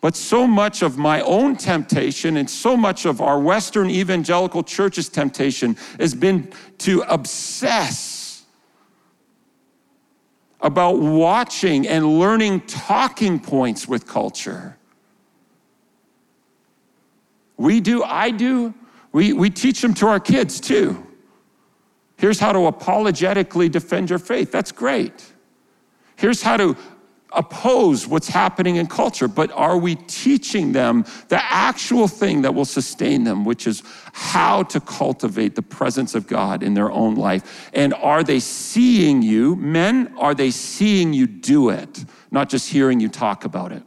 But so much of my own temptation and so much of our Western evangelical church's temptation has been to obsess about watching and learning talking points with culture. We do, I do, we, we teach them to our kids too. Here's how to apologetically defend your faith. That's great. Here's how to oppose what's happening in culture, but are we teaching them the actual thing that will sustain them, which is how to cultivate the presence of God in their own life? And are they seeing you, men, are they seeing you do it, not just hearing you talk about it?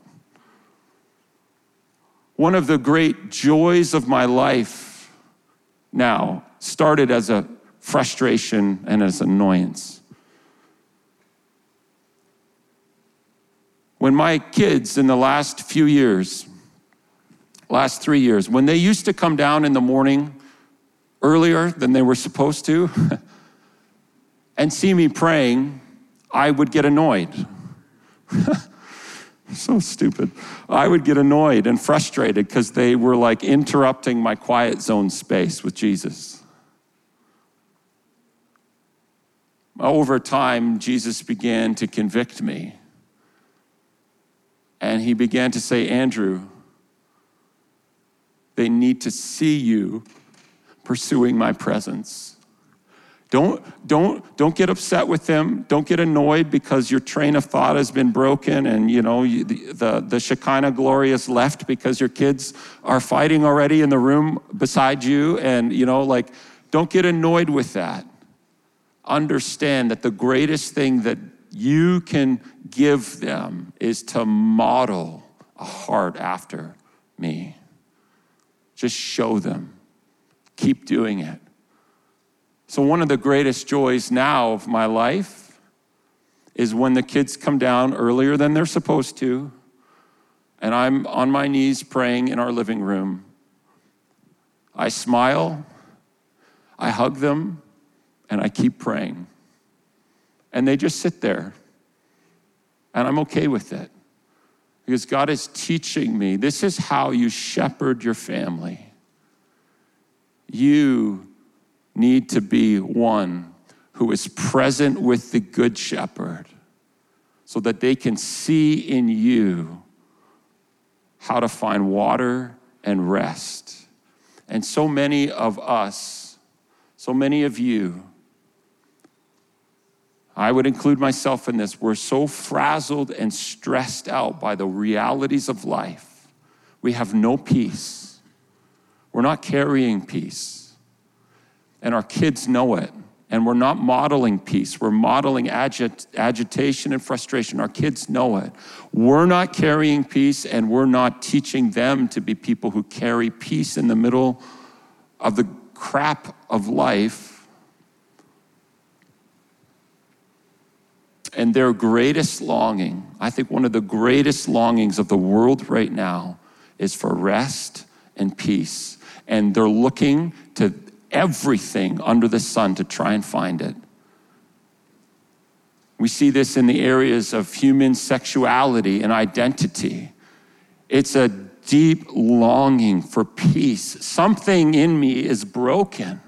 One of the great joys of my life now started as a frustration and as annoyance When my kids in the last few years, last three years, when they used to come down in the morning earlier than they were supposed to and see me praying, I would get annoyed. so stupid. I would get annoyed and frustrated because they were like interrupting my quiet zone space with Jesus. Over time, Jesus began to convict me and he began to say, Andrew, they need to see you pursuing my presence. Don't, don't, don't get upset with them. Don't get annoyed because your train of thought has been broken and you know the, the, the Shekinah glory is left because your kids are fighting already in the room beside you. And you know, like, Don't get annoyed with that. Understand that the greatest thing that you can give them is to model a heart after me. Just show them. Keep doing it. So, one of the greatest joys now of my life is when the kids come down earlier than they're supposed to, and I'm on my knees praying in our living room. I smile, I hug them, and I keep praying. And they just sit there, and I'm okay with it because God is teaching me this is how you shepherd your family. You need to be one who is present with the Good Shepherd so that they can see in you how to find water and rest. And so many of us, so many of you, I would include myself in this. We're so frazzled and stressed out by the realities of life. We have no peace. We're not carrying peace. And our kids know it. And we're not modeling peace. We're modeling agit- agitation and frustration. Our kids know it. We're not carrying peace, and we're not teaching them to be people who carry peace in the middle of the crap of life and their greatest longing, I think one of the greatest longings of the world right now is for rest and peace. And they're looking to everything under the sun to try and find it. We see this in the areas of human sexuality and identity. It's a deep longing for peace. Something in me is broken,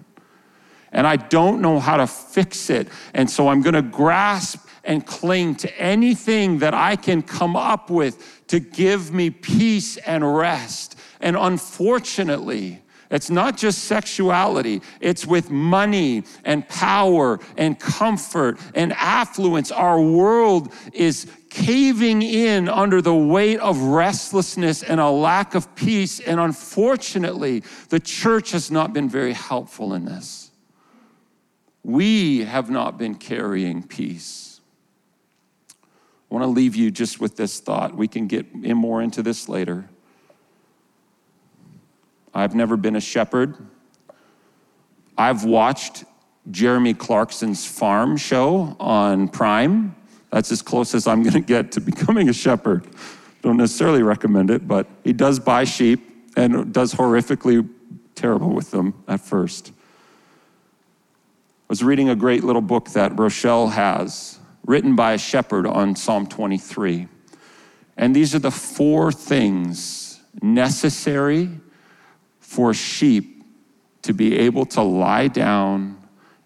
and I don't know how to fix it. And so I'm going to grasp and cling to anything that I can come up with to give me peace and rest. And unfortunately, it's not just sexuality, it's with money and power and comfort and affluence. Our world is caving in under the weight of restlessness and a lack of peace. And unfortunately, the church has not been very helpful in this. We have not been carrying peace. I want to leave you just with this thought. We can get in more into this later. I've never been a shepherd. I've watched Jeremy Clarkson's farm show on Prime. That's as close as I'm going to get to becoming a shepherd. Don't necessarily recommend it, but he does buy sheep and does horrifically terrible with them at first. I was reading a great little book that Rochelle has written by a shepherd on Psalm 23. And these are the four things necessary for sheep to be able to lie down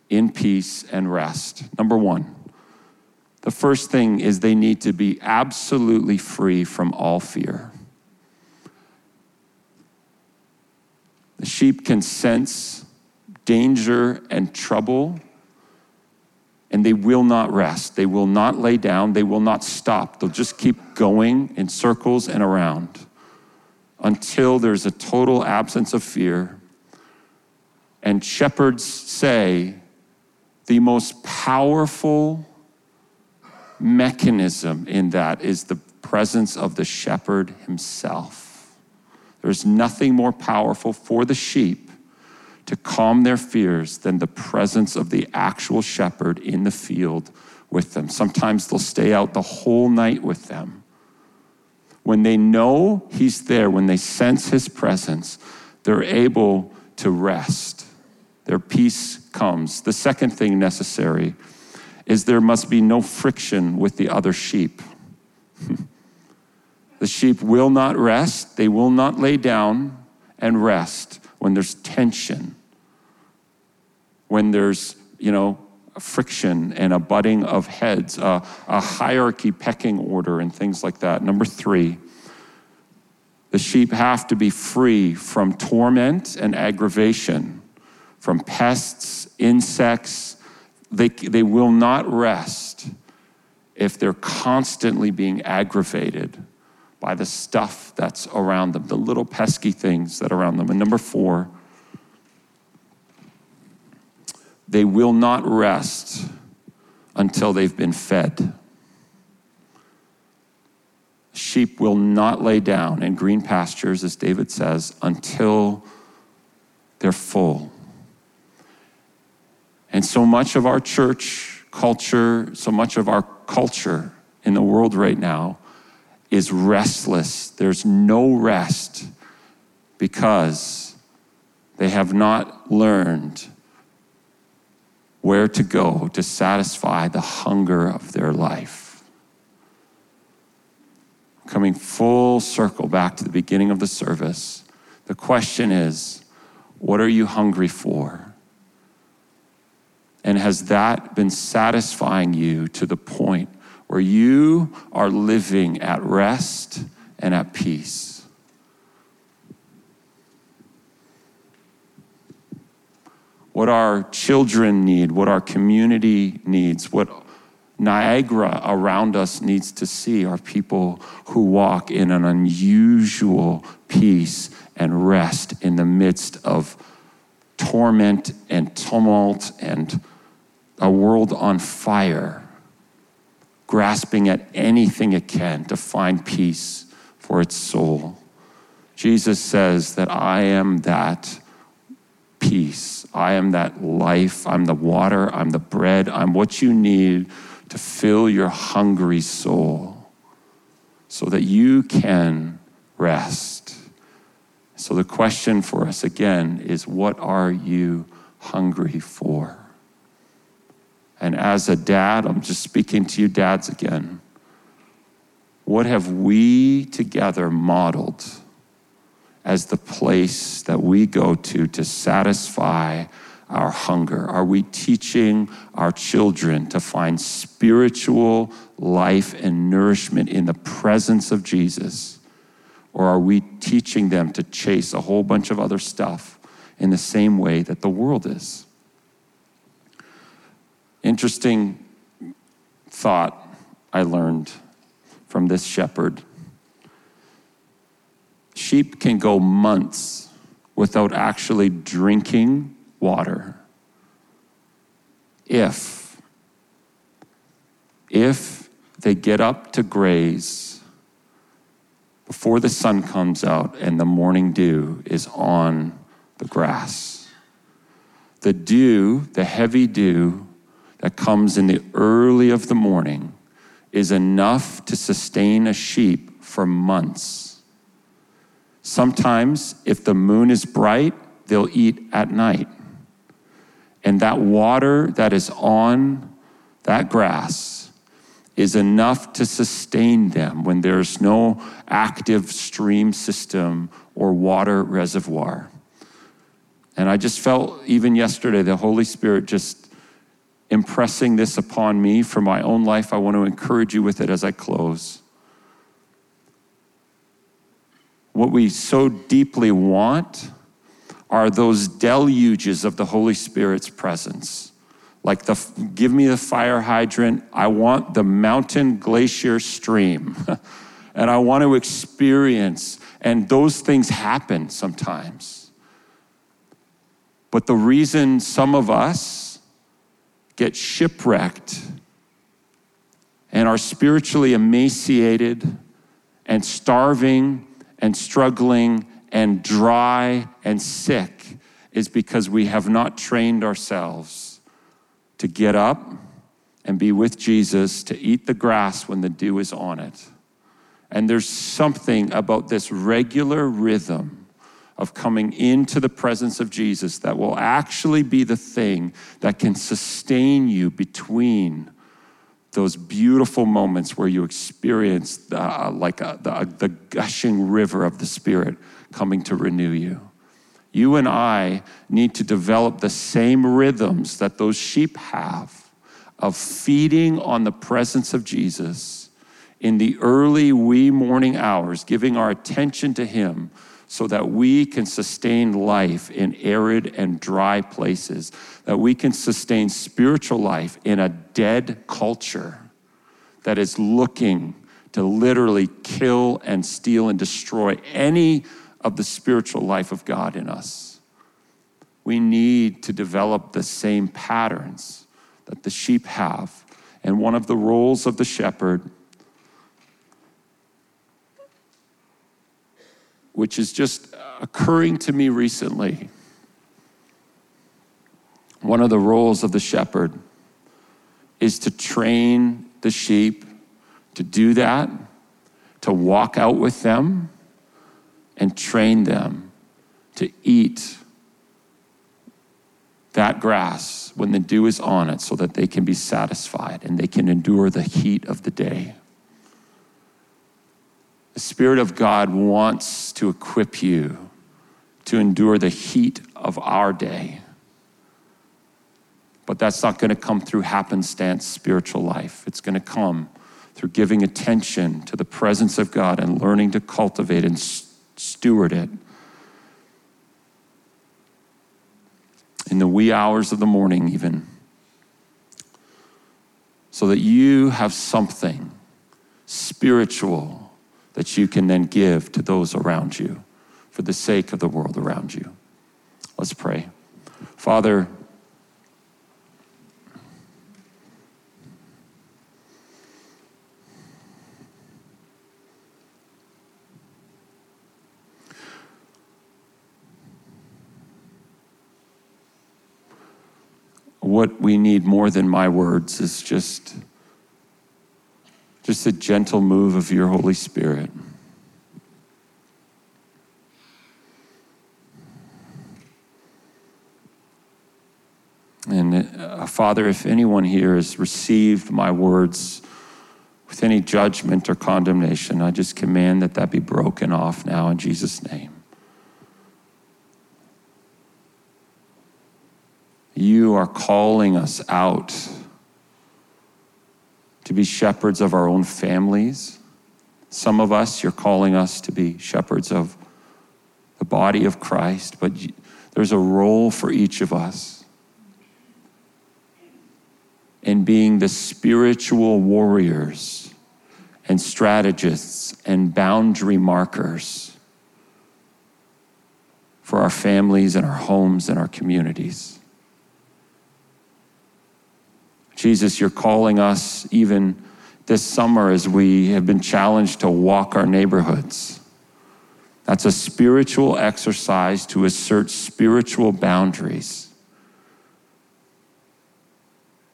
in peace and rest. Number one, the first thing is they need to be absolutely free from all fear. The sheep can sense danger and trouble and they will not rest. They will not lay down. They will not stop. They'll just keep going in circles and around until there's a total absence of fear. And shepherds say the most powerful mechanism in that is the presence of the shepherd himself. There's nothing more powerful for the sheep to calm their fears than the presence of the actual shepherd in the field with them. Sometimes they'll stay out the whole night with them. When they know he's there, when they sense his presence, they're able to rest. Their peace comes. The second thing necessary is there must be no friction with the other sheep. the sheep will not rest, they will not lay down and rest when there's tension when there's, you know, friction and a butting of heads, uh, a hierarchy pecking order, and things like that. Number three, the sheep have to be free from torment and aggravation, from pests, insects. They, they will not rest if they're constantly being aggravated by the stuff that's around them, the little pesky things that are around them. And number four, they will not rest until they've been fed. Sheep will not lay down in green pastures, as David says, until they're full. And so much of our church culture, so much of our culture in the world right now is restless. There's no rest because they have not learned where to go to satisfy the hunger of their life. Coming full circle back to the beginning of the service, the question is what are you hungry for? And has that been satisfying you to the point where you are living at rest and at peace? What our children need, what our community needs, what Niagara around us needs to see are people who walk in an unusual peace and rest in the midst of torment and tumult and a world on fire, grasping at anything it can to find peace for its soul. Jesus says that I am that peace. I am that life. I'm the water. I'm the bread. I'm what you need to fill your hungry soul so that you can rest. So, the question for us again is what are you hungry for? And as a dad, I'm just speaking to you, dads, again. What have we together modeled as the place that we go to to satisfy our hunger? Are we teaching our children to find spiritual life and nourishment in the presence of Jesus? Or are we teaching them to chase a whole bunch of other stuff in the same way that the world is? Interesting thought I learned from this shepherd. Sheep can go months without actually drinking water if if they get up to graze before the sun comes out and the morning dew is on the grass. The dew, the heavy dew, that comes in the early of the morning is enough to sustain a sheep for months. Sometimes, if the moon is bright, they'll eat at night. And that water that is on that grass is enough to sustain them when there's no active stream system or water reservoir. And I just felt, even yesterday, the Holy Spirit just impressing this upon me for my own life. I want to encourage you with it as I close. What we so deeply want are those deluges of the Holy Spirit's presence. Like the give me the fire hydrant, I want the mountain glacier stream. and I want to experience and those things happen sometimes. But the reason some of us get shipwrecked and are spiritually emaciated and starving and struggling and dry and sick is because we have not trained ourselves to get up and be with Jesus, to eat the grass when the dew is on it. And there's something about this regular rhythm of coming into the presence of Jesus that will actually be the thing that can sustain you between those beautiful moments where you experience uh, like a, the, the gushing river of the Spirit coming to renew you. You and I need to develop the same rhythms that those sheep have of feeding on the presence of Jesus in the early wee morning hours, giving our attention to Him so that we can sustain life in arid and dry places, that we can sustain spiritual life in a dead culture that is looking to literally kill and steal and destroy any of the spiritual life of God in us. We need to develop the same patterns that the sheep have. And one of the roles of the shepherd, which is just occurring to me recently, one of the roles of the shepherd is to train the sheep to do that, to walk out with them, and train them to eat that grass when the dew is on it so that they can be satisfied and they can endure the heat of the day. The Spirit of God wants to equip you to endure the heat of our day. But that's not going to come through happenstance spiritual life. It's going to come through giving attention to the presence of God and learning to cultivate and steward it. In the wee hours of the morning, even, so that you have something spiritual that you can then give to those around you for the sake of the world around you. Let's pray. Father, what we need more than my words is just just a gentle move of your holy spirit. And uh, father if anyone here has received my words with any judgment or condemnation i just command that that be broken off now in jesus name. You are calling us out to be shepherds of our own families. Some of us, you're calling us to be shepherds of the body of Christ, but there's a role for each of us in being the spiritual warriors and strategists and boundary markers for our families and our homes and our communities. Jesus, you're calling us even this summer as we have been challenged to walk our neighborhoods. That's a spiritual exercise to assert spiritual boundaries.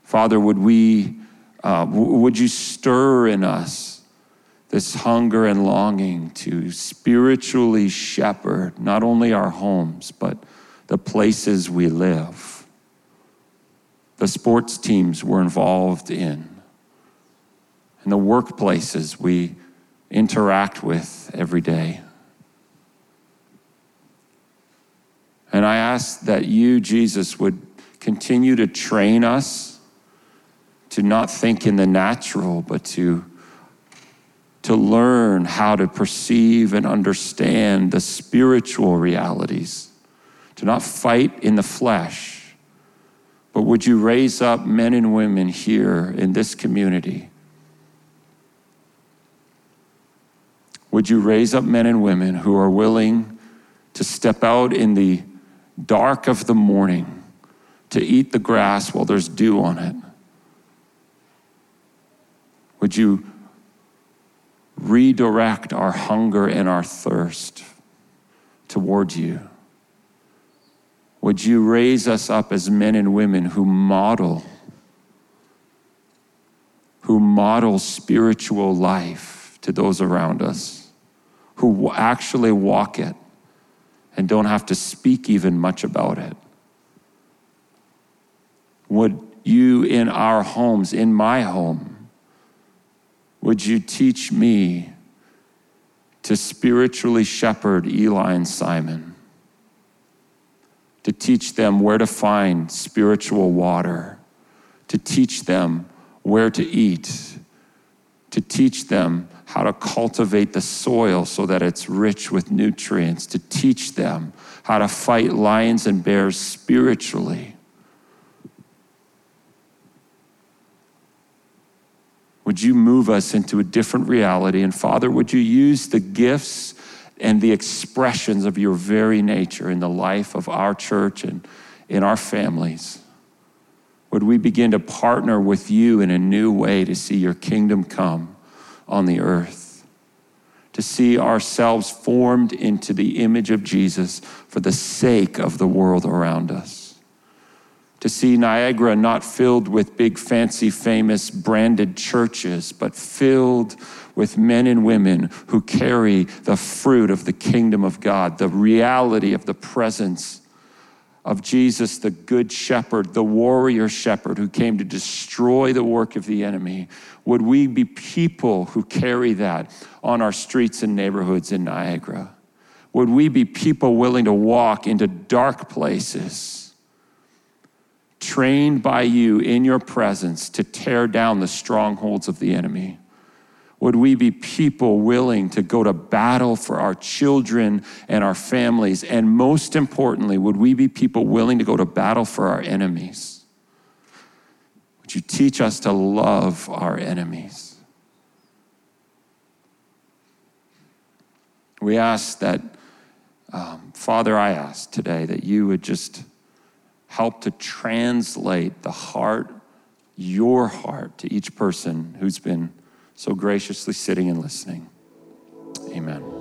Father, would we, uh, would you stir in us this hunger and longing to spiritually shepherd not only our homes, but the places we live? The sports teams we're involved in, and the workplaces we interact with every day. And I ask that you, Jesus, would continue to train us to not think in the natural, but to, to learn how to perceive and understand the spiritual realities, to not fight in the flesh but would you raise up men and women here in this community? Would you raise up men and women who are willing to step out in the dark of the morning to eat the grass while there's dew on it? Would you redirect our hunger and our thirst towards you? Would you raise us up as men and women who model, who model spiritual life to those around us, who actually walk it and don't have to speak even much about it? Would you in our homes, in my home, would you teach me to spiritually shepherd Eli and Simon? To teach them where to find spiritual water, to teach them where to eat, to teach them how to cultivate the soil so that it's rich with nutrients, to teach them how to fight lions and bears spiritually. Would you move us into a different reality? And Father, would you use the gifts and the expressions of your very nature in the life of our church and in our families. Would we begin to partner with you in a new way to see your kingdom come on the earth? To see ourselves formed into the image of Jesus for the sake of the world around us. To see Niagara not filled with big, fancy, famous, branded churches, but filled with men and women who carry the fruit of the kingdom of God, the reality of the presence of Jesus, the good shepherd, the warrior shepherd who came to destroy the work of the enemy, would we be people who carry that on our streets and neighborhoods in Niagara? Would we be people willing to walk into dark places, trained by you in your presence to tear down the strongholds of the enemy? Would we be people willing to go to battle for our children and our families? And most importantly, would we be people willing to go to battle for our enemies? Would you teach us to love our enemies? We ask that, um, Father, I ask today that you would just help to translate the heart, your heart, to each person who's been so graciously sitting and listening. Amen.